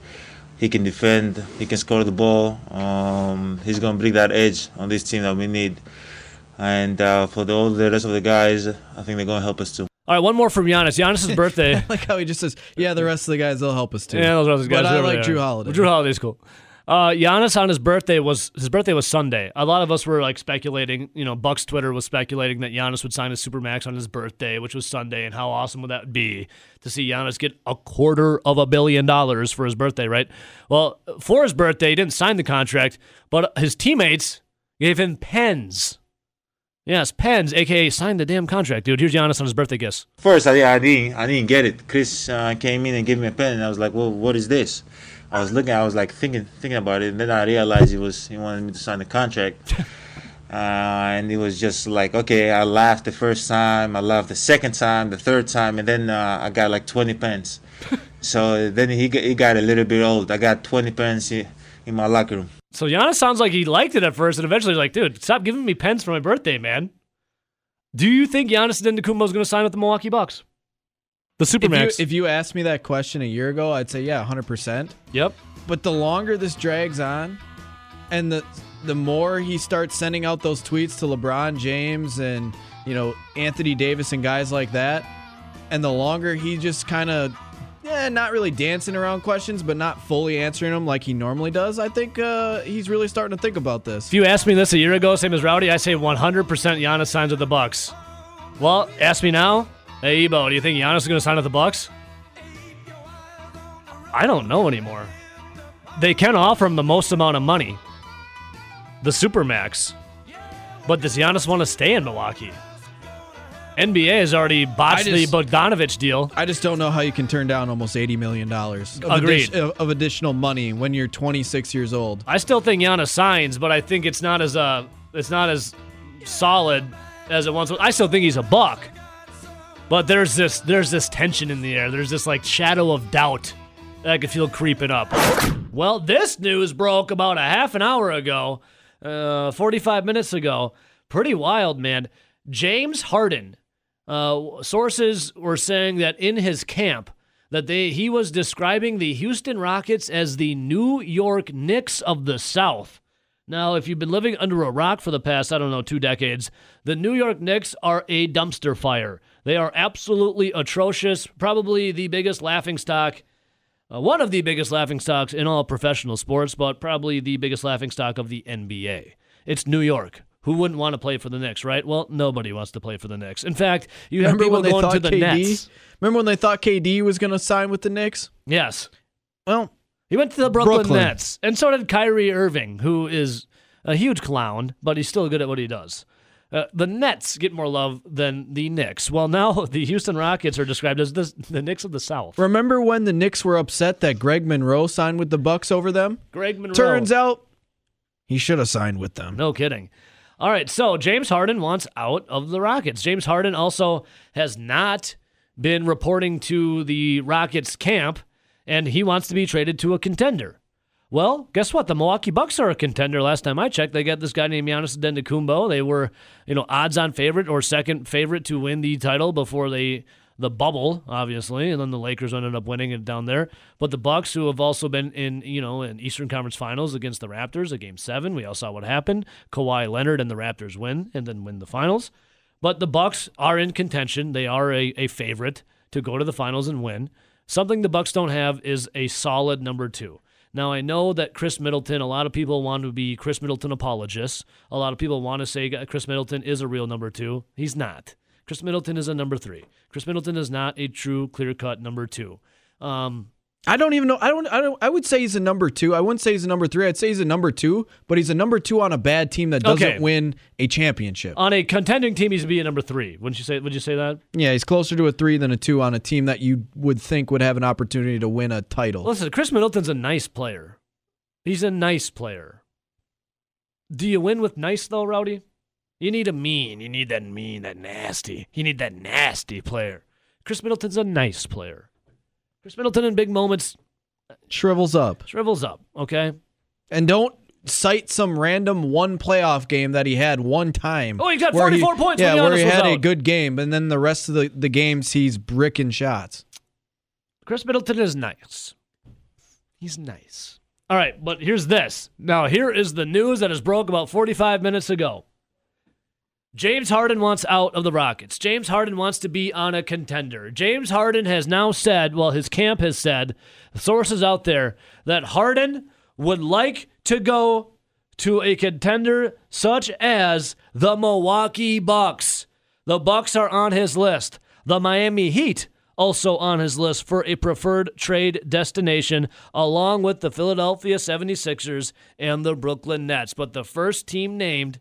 He can defend. He can score the ball. Um, he's gonna bring that edge on this team that we need. And uh, for the, all the rest of the guys, I think they're gonna help us too. All right, one more from Giannis. Giannis's birthday. like how he just says, "Yeah, the rest of the guys they'll help us too." Yeah, those other guys. But I like Jrue are. Holiday. Jrue Holiday's cool. Uh, Giannis on his birthday was his birthday was Sunday. A lot of us were like speculating. You know, Bucks Twitter was speculating that Giannis would sign a supermax on his birthday, which was Sunday, and how awesome would that be to see Giannis get a quarter of a billion dollars for his birthday, right? Well, for his birthday, he didn't sign the contract, but his teammates gave him pens. Yes, pens, aka sign the damn contract, dude. Here's Giannis on his birthday gifts. First, I, I didn't I didn't get it. Chris uh, came in and gave me a pen, and I was like, "Well, what is this?" I was looking, I was like thinking thinking about it, and then I realized he was he wanted me to sign the contract. Uh, and it was just like okay, I laughed the first time, I laughed the second time, the third time, and then uh, I got like 20 pens. so then he got, he got a little bit old. I got 20 pens in, my locker room. So Giannis sounds like he liked it at first, and eventually he's like, dude, stop giving me pens for my birthday, man. Do you think Giannis Antetokounmpo is going to sign with the Milwaukee Bucks? The If you, Supermax. if you asked me that question a year ago, I'd say yeah, hundred percent. yep. But the longer this drags on, and the the more he starts sending out those tweets to LeBron James and you know Anthony Davis and guys like that, and the longer he just kind of yeah, not really dancing around questions, but not fully answering them like he normally does. I think uh, he's really starting to think about this. If you asked me this a year ago, same as Rowdy, I say 100% Giannis signs with the Bucks. Well, ask me now. Hey, Ebo, do you think Giannis is going to sign with the Bucks? I don't know anymore. They can offer him the most amount of money. The Supermax. But does Giannis want to stay in Milwaukee? NBA has already botched I the just- Bogdanovich deal. I just don't know how you can turn down almost eighty million dollars of, addi- of additional money when you're 26 years old. I still think Giannis signs, but I think it's not as uh it's not as solid as it once was. I still think he's a buck. But there's this there's this tension in the air. There's this like shadow of doubt that I could feel creeping up. Well, this news broke about a half an hour ago, uh, 45 minutes ago. Pretty wild, man. James Harden. Uh, sources were saying that in his camp, that they he was describing the Houston Rockets as the New York Knicks of the South. Now, if you've been living under a rock for the past, I don't know, two decades, the New York Knicks are a dumpster fire. They are absolutely atrocious, probably the biggest laughing stock, uh, one of the biggest laughing stocks in all professional sports, but probably the biggest laughing stock of the NBA. It's New York. Who wouldn't want to play for the Knicks, right? Well, nobody wants to play for the Knicks. In fact, you have Remember people when they going to the KD? Nets. Remember when they thought KD was going to sign with the Knicks? Yes. Well, He went to the Brooklyn, Brooklyn. Nets, and so did Kyrie Irving, who is a huge clown, but he's still good at what he does. Uh, the Nets get more love than the Knicks. Well, now the Houston Rockets are described as the, the Knicks of the South. remember when the Knicks were upset that Greg Monroe signed with the Bucks over them? Greg Monroe. Turns out he should have signed with them. No kidding. All right, so James Harden wants out of the Rockets. James Harden also has not been reporting to the Rockets camp, and he wants to be traded to a contender. Well, guess what? The Milwaukee Bucks are a contender. Last time I checked, they got this guy named Giannis Antetokounmpo. They were, you know, odds-on favorite or second favorite to win the title before they the bubble, obviously, and then the Lakers ended up winning it down there. But the Bucks, who have also been in, you know, in Eastern Conference Finals against the Raptors, a Game Seven, we all saw what happened. Kawhi Leonard and the Raptors win and then win the finals. But the Bucks are in contention. They are a, a favorite to go to the finals and win. Something the Bucks don't have is a solid number two. Now I know that Khris Middleton. A lot of people want to be Khris Middleton apologists. A lot of people want to say Khris Middleton is a real number two. He's not. Khris Middleton is a number three. Khris Middleton is not a true clear cut number two. Um, I don't even know. I don't. I don't. I would say he's a number two. I wouldn't say he's a number three. I'd say he's a number two, but he's a number two on a bad team that doesn't Okay. win a championship. on a contending team, he's be a number three. Wouldn't you say? Would you say that? yeah, he's closer to a three than a two on a team that you would think would have an opportunity to win a title. Listen, Khris Middleton's a nice player. He's a nice player. Do you win with nice though, Rowdy? You need a mean. You need that mean, that nasty. You need that nasty player. Khris Middleton's a nice player. Khris Middleton in big moments Shrivels up, shrivels up. Okay. and don't cite some random one playoff game that he had one time. Oh, he got where 44 points Yeah, where he had a good game, and then the rest of the, the games he's bricking shots. Khris Middleton is nice. He's nice. All right, but here's this. Now, here is the news that has broke about 45 minutes ago. James Harden wants out of the Rockets. James Harden wants to be on a contender. James Harden has now said, well, his camp has said, sources out there, that Harden would like to go to a contender such as the Milwaukee Bucks. The Bucks are on his list. The Miami Heat also on his list for a preferred trade destination along with the Philadelphia 76ers and the Brooklyn Nets. But the first team named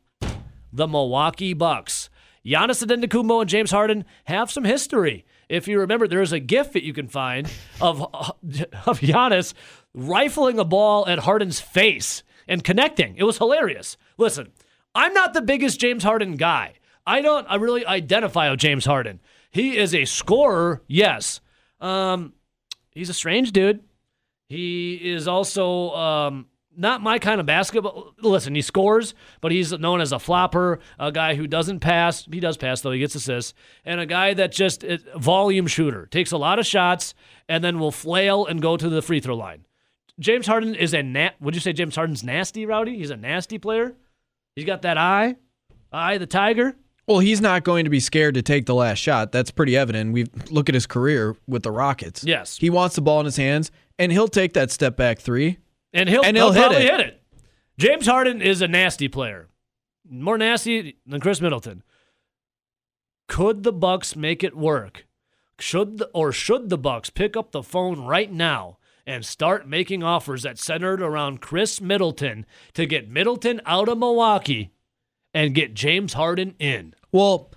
the Milwaukee Bucks. Giannis Antetokounmpo and James Harden have some history. If you remember, there is a GIF that you can find of of Giannis rifling a ball at Harden's face and connecting. It was hilarious. Listen, I'm not the biggest James Harden guy. I don't I really identify with James Harden. He is a scorer, yes. Um, he's a strange dude. He is also um, not my kind of basketball. Listen, he scores, but he's known as a flopper, a guy who doesn't pass. He does pass though; he gets assists, and a guy that just volume shooter takes a lot of shots and then will flail and go to the free throw line. James Harden is a nat. Would you say James Harden's nasty, Rowdy? He's a nasty player. He's got that eye, eye the tiger. Well, he's not going to be scared to take the last shot. That's pretty evident. We look at his career with the Rockets. Yes. he wants the ball in his hands, and he'll take that step back three. And he'll, And he'll, he'll hit probably it. hit it. James Harden is a nasty player, more nasty than Khris Middleton. Could the Bucks make it work? Should the, or should the Bucks pick up the phone right now and start making offers that centered around Khris Middleton to get Middleton out of Milwaukee and get James Harden in. Well,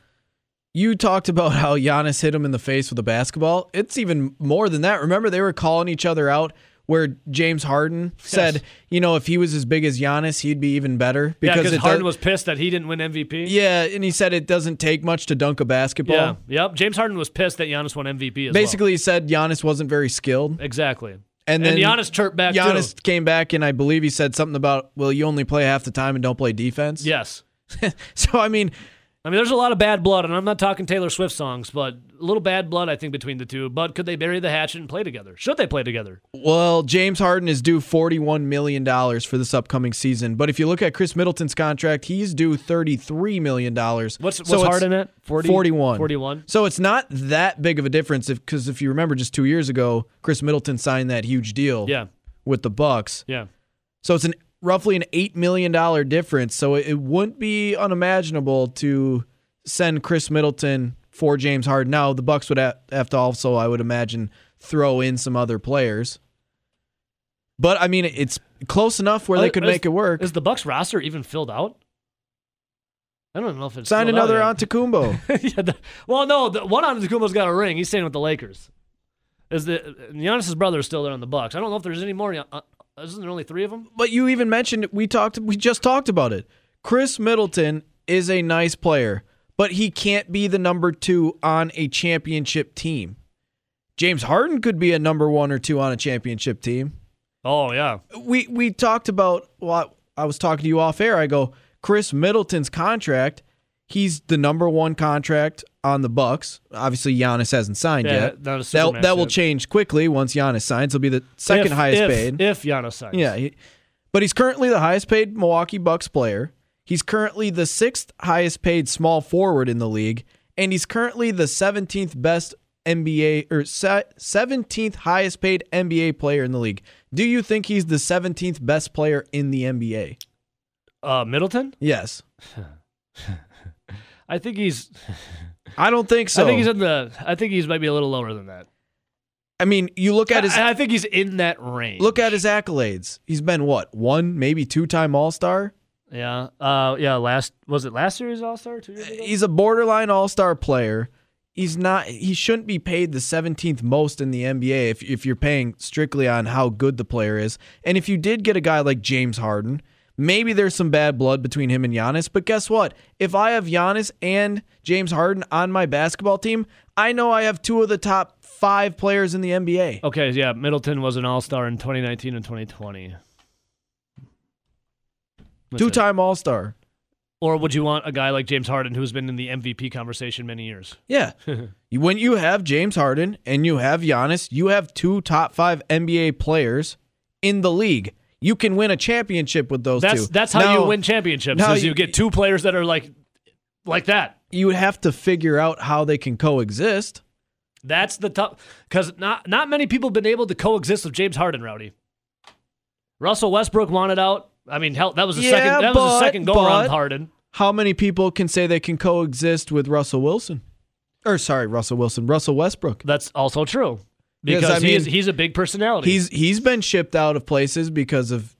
you talked about how Giannis hit him in the face with a basketball. It's even more than that. Remember, they were calling each other out where James Harden said, you know, if he was as big as Giannis, he'd be even better. Yeah, because it Harden does- was pissed that he didn't win MVP. Yeah, and he said it doesn't take much to dunk a basketball. Yeah. Yep. James Harden was pissed that Giannis won MVP as Basically, he said Giannis wasn't very skilled. Exactly. And And, then Giannis chirped back Giannis too. came back, and I believe he said something about, well, you only play half the time and don't play defense. Yes. So, I mean, I mean, there's a lot of bad blood, and I'm not talking Taylor Swift songs, but a little bad blood, I think, between the two. But could they bury the hatchet and play together? Should they play together? Well, James Harden is due $41 million for this upcoming season. But if you look at Khris Middleton's contract, he's due $33 million. What's, what's So Harden at? 40, 41. 41. So it's not that big of a difference because if, you remember just two years ago, Khris Middleton signed that huge deal Yeah. with the Bucks. Yeah. So it's an roughly an $8 million difference. So it, wouldn't be unimaginable to send Khris Middleton for James Harden. Now, the Bucks would have to also, I would imagine, throw in some other players. But I mean, it's close enough where they could Is- make it work. Is the Bucks roster even filled out? I don't know if it's Sign another Antetokounmpo. yeah, the, well, no, the, one on Kumbo's got a ring. He's staying with the Lakers. Is the Giannis's brother is still there on the Bucks? I don't know if there's any more. Uh, isn't there only three of them? but you even mentioned we talked we just talked about it. Khris Middleton is a nice player, but he can't be the number 2 on a championship team. James Harden could be a number 1 or 2 on a championship team. Oh yeah, We we talked about well I was talking to you off air. I go Khris Middleton's contract, he's the number 1 contract on the Bucks. Obviously Giannis hasn't signed Yeah, yet. not a That that will change quickly once Giannis signs. He'll be the second If- highest if, paid. if Giannis signs. Yeah, he, but he's currently the highest paid Milwaukee Bucks player. He's currently the sixth highest paid small forward in the league, and he's currently the 17th best NBA or 17th highest paid NBA player in the league. Do you think he's the 17th best player in the NBA? Uh, Middleton. Yes. I think he's. I don't think so. I think he's in the. I think he's maybe a little lower than that. I mean, you look at his I, I think he's in that range. look at his accolades. He's been what? One, maybe two-time All-Star? Yeah. Uh. Yeah. Last was it last year's All Star? Two years ago. He's a borderline all-star player. He's not he shouldn't be paid the 17th most in the NBA if if you're paying strictly on how good the player is. And if you did get a guy like James Harden, maybe there's some bad blood between him and Giannis, but guess what? If I have Giannis and James Harden on my basketball team, I know I have two of the top 5 players in the NBA. Okay. Yeah. Middleton was an All Star in 2019 and 2020. Two-time All-Star. Or would you want a guy like James Harden who's been in the MVP conversation many years? Yeah. When you have James Harden and you have Giannis, you have two top five NBA players in the league. You can win a championship with those That's two. that's how Now, you win championships. Is you, you- get two players that are like like that. You would have to figure out how they can coexist. That's the tough because not not many people have been able to coexist with James Harden. Rowdy. Russell Westbrook wanted out. I mean, hell, that was the Yeah, second. That was the but- second go around Harden. How many people can say they can coexist with Russell Wilson? Or sorry, Russell Wilson, Russell Westbrook. That's also true Because, because I mean, he's a big personality. He's he's been shipped out of places because of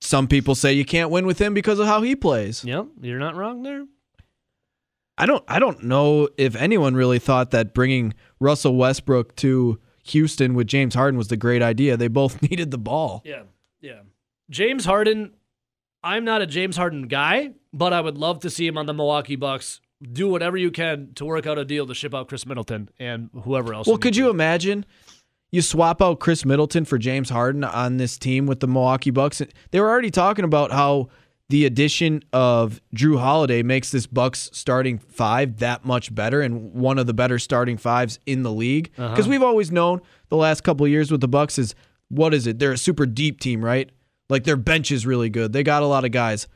some people say you can't win with him because of how he plays. Yep, you're not wrong there. I don't I don't know if anyone really thought that bringing Russell Westbrook to Houston with James Harden was the great idea. They both needed the ball. Yeah, yeah. James Harden. I'm not a James Harden guy, but I would love to see him on the Milwaukee Bucks. Do whatever you can to work out a deal to ship out Khris Middleton and whoever else. Well, could you imagine you swap out Khris Middleton for James Harden on this team with the Milwaukee Bucks? They were already talking about how the addition of Jrue Holiday makes this Bucks starting five that much better and one of the better starting fives in the league. Uh-huh. Because we've always known the last couple of years with the Bucks is what is it? They're a super deep team, right? Like their bench is really good. They got a lot of guys.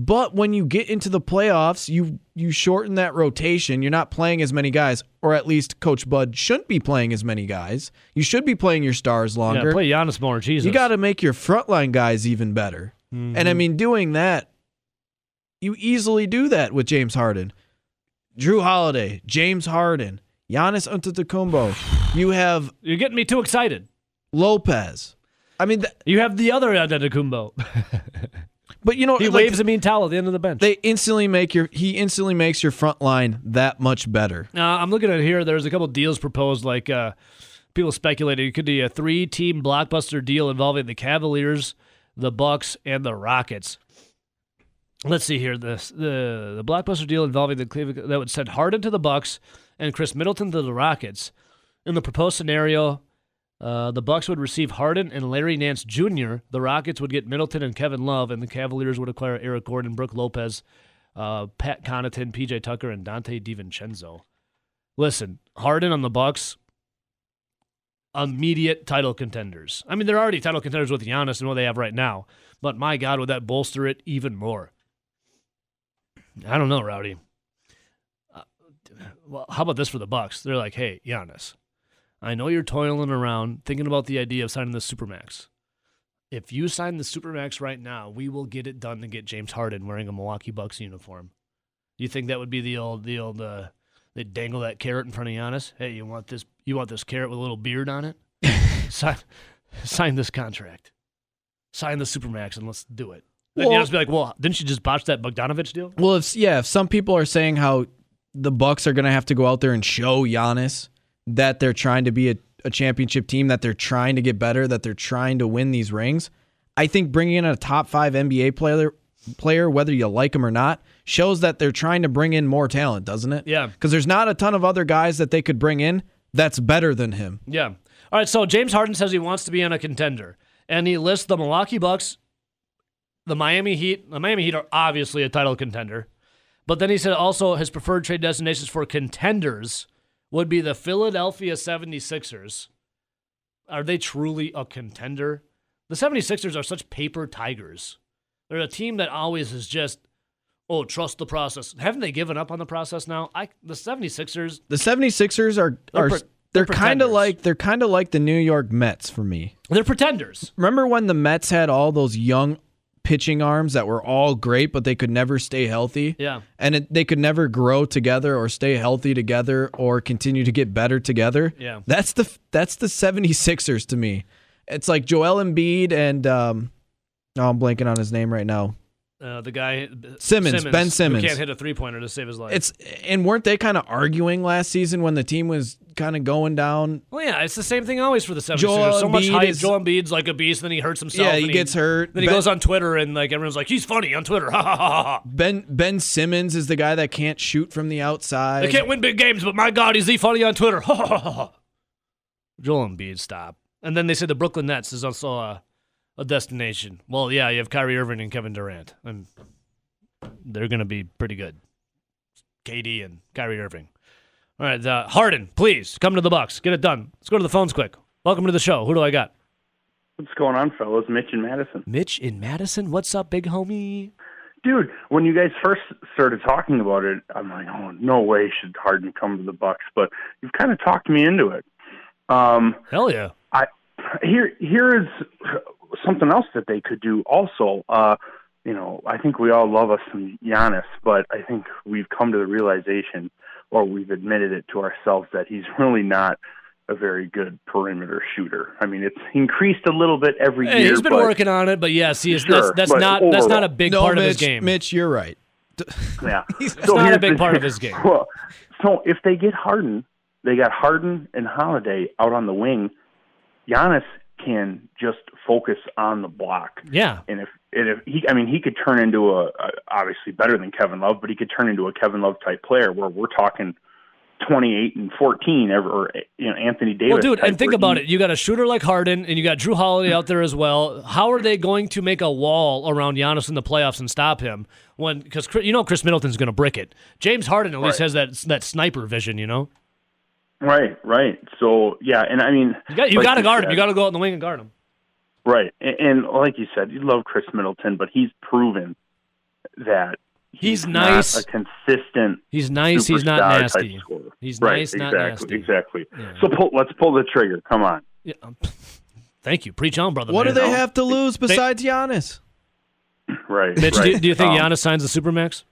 But when you get into the playoffs, you you shorten that rotation. You're not playing as many guys, or at least Coach Bud shouldn't be playing as many guys. You should be playing your stars longer. Yeah, longer. play Giannis more. Jesus, you got to make your frontline guys even better. Mm-hmm. And I mean, doing that, you easily do that with James Harden, Jrue Holiday, James Harden, Giannis Antetokounmpo. You have You're getting me too excited. Lopez. I mean, th- You have the other Antetokounmpo. But you know, He like, waves a mean towel at the end of the bench. They instantly make your he instantly makes your front line that much better. Uh, I'm looking at here. There's a couple deals proposed. Like uh, people speculated it could be a three-team blockbuster deal involving the Cavaliers, the Bucks, and the Rockets. Let's see here. This the the blockbuster deal involving the Cleveland that would send Harden to the Bucks and Khris Middleton to the Rockets. In the proposed scenario, uh, the Bucks would receive Harden and Larry Nance Jr. The Rockets would get Middleton and Kevin Love, and the Cavaliers would acquire Eric Gordon, Brook Lopez, uh, Pat Connaughton, PJ Tucker, and Donte DiVincenzo. Listen, Harden on the Bucks, immediate title contenders. I mean, they're already title contenders with Giannis and what they have right now, but my God, would that bolster it even more? I don't know, Rowdy. Uh, well, how about this for the Bucks? They're like, hey, Giannis, I know you're toiling around thinking about the idea of signing the supermax. If you sign the supermax right now, we will get it done to get James Harden wearing a Milwaukee Bucks uniform. Do you think that would be the old, the old? Uh, they dangle that carrot in front of Giannis. Hey, you want this? You want this carrot with a little beard on it? sign, sign this contract. Sign the supermax and let's do it. Then Well- Giannis be like, well, didn't you just botch that Bogdanovich deal? Well, if yeah, if some people are saying how the Bucks are going to have to go out there and show Giannis that they're trying to be a, a championship team, that they're trying to get better, that they're trying to win these rings, I think bringing in a top five NBA player, player, whether you like him or not, shows that they're trying to bring in more talent, doesn't it? Yeah. Because there's not a ton of other guys that they could bring in that's better than him. Yeah. All right. So James Harden says he wants to be on a contender, and he lists the Milwaukee Bucks, the Miami Heat. The Miami Heat are obviously a title contender, but then he said also his preferred trade destinations for contenders would be the Philadelphia 76ers. Are they truly a contender? The 76ers are such paper tigers. They're a team that always is just, oh, trust the process. Haven't they given up on the process now? I the 76ers, The 76ers are are they're they're kind of like they're kind of like the New York Mets for me. they're pretenders. Remember when the Mets had all those young pitching arms that were all great, but they could never stay healthy? Yeah. And it, they could never grow together or stay healthy together or continue to get better together. Yeah. That's the that's the 76ers to me. It's like Joel Embiid and um oh, I'm blanking on his name right now. Uh, the guy Simmons, Ben Simmons. can't hit a three pointer to save his life. It's and weren't they kind of arguing last season when the team was kind of going down? well, yeah, it's the same thing always for the 76ers. Joel so much hype. is- Joel Embiid's like a beast, then he hurts himself. yeah, and he gets hurt. Then he Ben- goes on Twitter and like everyone's like, he's funny on Twitter. Ha ha ha ha. Ben Ben Simmons is the guy that can't shoot from the outside. They can't win big games, but my God, is he funny on Twitter? Ha ha ha ha. Joel Embiid, stop. And then they say the Brooklyn Nets is also a, a destination. Well, yeah, you have Kyrie Irving and Kevin Durant, and they're going to be pretty good. KD and Kyrie Irving. All right, uh, Harden, please come to the Bucks. Get it done. Let's go to the phones quick. Welcome to the show. Who do I got? What's going on, fellas? Mitch and Madison. Mitch in Madison. What's up, big homie? Dude, when you guys first started talking about it, I'm like, oh, no way should Harden come to the Bucks. But you've kind of talked me into it. Um, Hell yeah. I here here is something else that they could do. Also, uh, you know, I think we all love us some Giannis, but I think we've come to the realization, or we've admitted it to ourselves, that he's really not a very good perimeter shooter. I mean, it's increased a little bit every Hey, year. he's been but, working on it, but yes, he is. Sure, that's that's but not that's not a big no, part Mitch, of his game. Mitch, you're right. Yeah, It's So not a big the- part of his game. Well, so if they get Harden, they got Harden and Holiday out on the wing. Giannis can just focus on the block, Yeah. and if and if he, I mean, he could turn into a, a obviously better than Kevin Love, but he could turn into a Kevin Love type player where we're talking. 28 and 14 ever or you know Anthony Davis Well, dude, and think where about it. You got a shooter like Harden, and you got Jrue Holiday out there as well. How are they going to make a wall around Giannis in the playoffs and stop him? When because you know Khris Middleton's going to brick it. James Harden at least Right. has that that sniper vision. You know, right right so yeah and I mean you got you like got to guard him. You got to go out in the wing and guard him. Right, and, and like you said, you love Khris Middleton, but he's proven that He's not nice. a consistent. He's nice. He's not nasty. scorer. He's right, nice, not exactly, nasty. Exactly. Yeah. So pull, let's pull the trigger. Come on. Yeah, um, thank you. Preach on, brother. What do they have to lose besides Giannis? Right. Mitch, right. do, do you think Um, Giannis signs the supermax?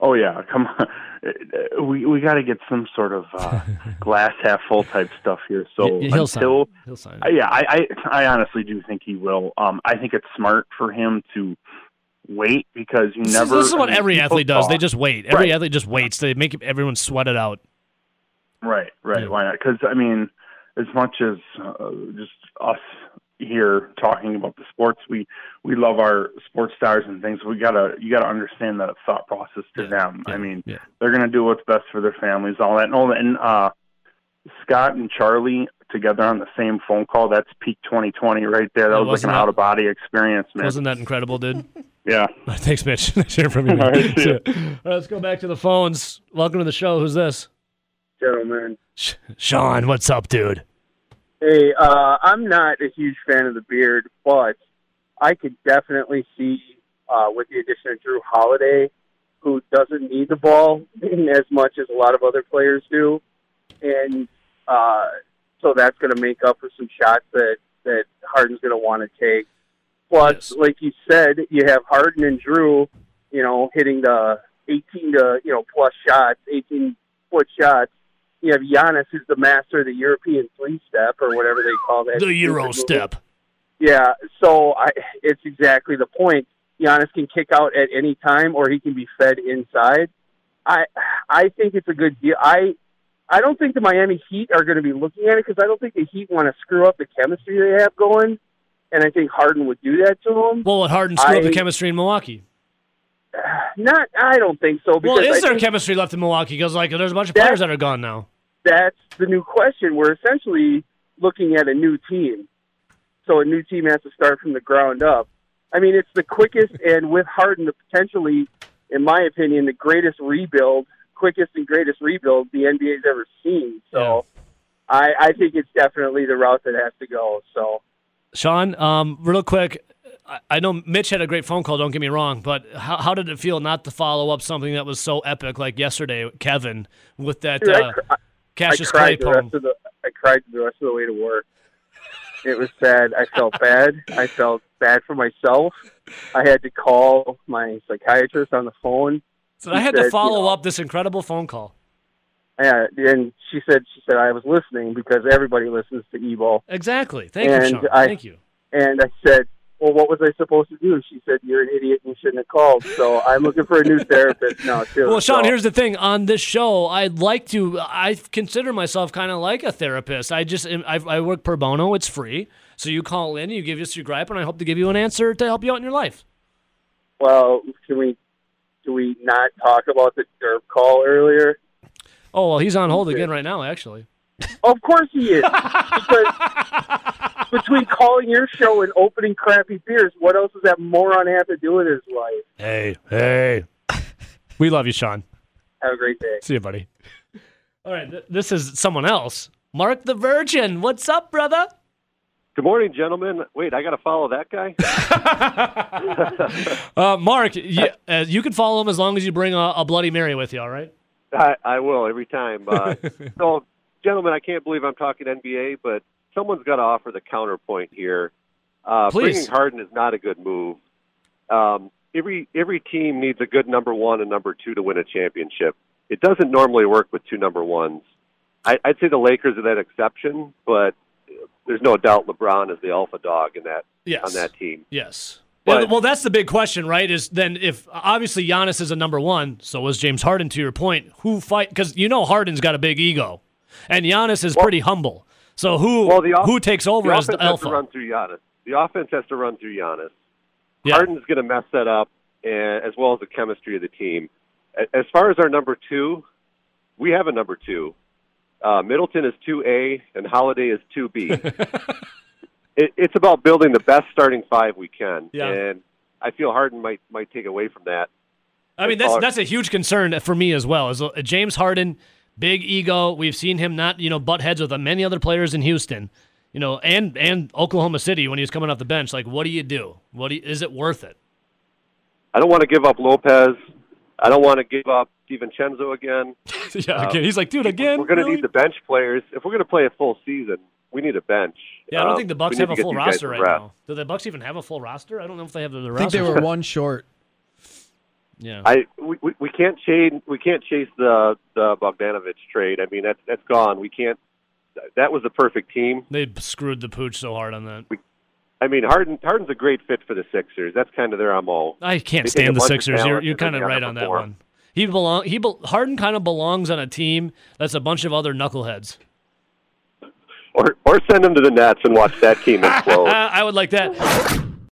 Oh yeah, come on. Uh, We we got to get some sort of uh, glass half full type stuff here. So Yeah, he'll sign. until it. He'll sign. Uh, yeah, I, I I honestly do think he will. Um, I think it's smart for him to wait because you This, never. is, this is what I mean, every athlete does. They just wait. Every Right. athlete just waits. They make everyone sweat it out. Right, right. Yeah. Why not? Because I mean, as much as uh, just us here talking about the sports, we we love our sports stars and things. We gotta you gotta understand the thought process to Yeah, them. yeah, I mean, yeah. they're gonna do what's best for their families, all that. And, all that. and uh, Scott and Charlie together on the same phone call. That's peak 2020 right there. That Oh, was like an out of body experience, man. Wasn't that incredible, dude? yeah. Thanks, Mitch. Nice hearing from you. All man. right, see. All right, let's go back to the phones. Welcome to the show. Who's this? gentlemen. Sh- Sean, what's up, dude? Hey, uh, I'm not a huge fan of the beard, but I could definitely see, uh, with the addition of Jrue Holiday, who doesn't need the ball as much as a lot of other players do, and uh, so that's going to make up for some shots that that Harden's going to want to take. Plus, Yes. like you said, you have Harden and Jrue, you know, hitting the 18 to you know plus shots, 18 foot shots. You have Giannis, who's the master of the European three step or whatever they call that. The Euro step. Yeah, so I, it's exactly the point. Giannis can kick out at any time, or he can be fed inside. I I think it's a good deal. I I don't think the Miami Heat are going to be looking at it because I don't think the Heat want to screw up the chemistry they have going, and I think Harden would do that to them. Well, would Harden screw up the chemistry in Milwaukee? Not, I don't think so. Well, is I there chemistry left in Milwaukee? Because like, there's a bunch of That- players that are gone now. That's the new question. We're essentially looking at a new team. So a new team has to start from the ground up. I mean, it's the quickest and with Harden, the potentially, in my opinion, the greatest rebuild, quickest and greatest rebuild the NBA's ever seen. So I, I think it's definitely the route that has to go. So Sean, um, real quick, I- know Mitch had a great phone call. Don't get me wrong, but how, how did it feel not to follow up something that was so epic like yesterday, Kevin, with that Dude, I uh, cr- I Cassius cried Clay the poem? rest of the I cried the rest of the way to work. It was sad. I felt bad. I felt bad for myself. I had to call my psychiatrist on the phone. So I had said, to you follow know- up this incredible phone call. Yeah, and she said she said I was listening because everybody listens to Evo. Exactly. Thank you, Sean. I- Thank you. And I said, "Well, what was I supposed to do?" She said, "You're an idiot and you shouldn't have called." So I'm looking for a new therapist now too. Well, Sean, So- here's the thing. On this show, I'd like to. I consider myself kind of like a therapist. I just I, I work pro bono. It's free. So you call in, you give us your gripe, and I hope to give you an answer to help you out in your life. well, can we do we not talk about the derp call earlier? Oh well, he's on hold again right now. Actually, Of course he is. because between calling your show and opening crappy beers, what else does that moron have to do with his life? hey, hey, we love you, Sean. Have a great day. See you, buddy. All right, th- this is someone else. Mark the Virgin. What's up, brother? Good morning, gentlemen. Wait, I got to follow that guy? Uh, Mark, you, uh, you can follow him as long as you bring a, a Bloody Mary with you. All right. I, I will every time. Uh, so, gentlemen, I can't believe I'm talking NBA, but someone's got to offer the counterpoint here. Uh, Please. bringing Harden is not a good move. Um, every every team needs a good number one and number two to win a championship. It doesn't normally work with two number ones. I, I'd say the Lakers are that exception, but there's no doubt LeBron is the alpha dog in that Yes. on that team. Yes. But- well, that's the big question, right? Is then if obviously Giannis is a number one, so was James Harden. To your point, who fight? Because you know Harden's got a big ego, and Giannis is pretty humble. So who Well, the off- who takes over the as offense the has to run through Giannis. The offense has to run through Giannis. Yeah. Harden's going to mess that up, and, as well as the chemistry of the team. As far as our number two, we have a number two. Uh, Middleton is two A, and Holiday is two B. it, it's about building the best starting five we can, Yeah. and I feel Harden might might take away from that. I mean, that's that's a huge concern for me as well. Is uh, James Harden, big ego. We've seen him not you know butt heads with many other players in Houston, you know, and and Oklahoma City when he was coming off the bench. Like, what do you do? What do you, is it worth it? I don't want to give up Lopez. I don't want to give up DiVincenzo again. yeah, again, he's like, dude, again. We're going to really? need the bench players. If we're going to play a full season, we need a bench. Yeah, I don't Um, think the Bucks have a full roster right now. Do the Bucks even have a full roster? I don't know if they have the, the I think roster. they were one short. Yeah. I we, we- we can't chase we can't chase the the Bogdanovich trade. I mean that's that's gone. We can't. That was the perfect team. They screwed the pooch so hard on that. I mean, Harden Harden's a great fit for the Sixers. That's kind of their mo. I can't They stand the Sixers. You're, you're kind of right on that one. He belong. He be, Harden kind of belongs on a team that's a bunch of other knuckleheads. Or or send him to the Nets and watch that team explode. I would like that.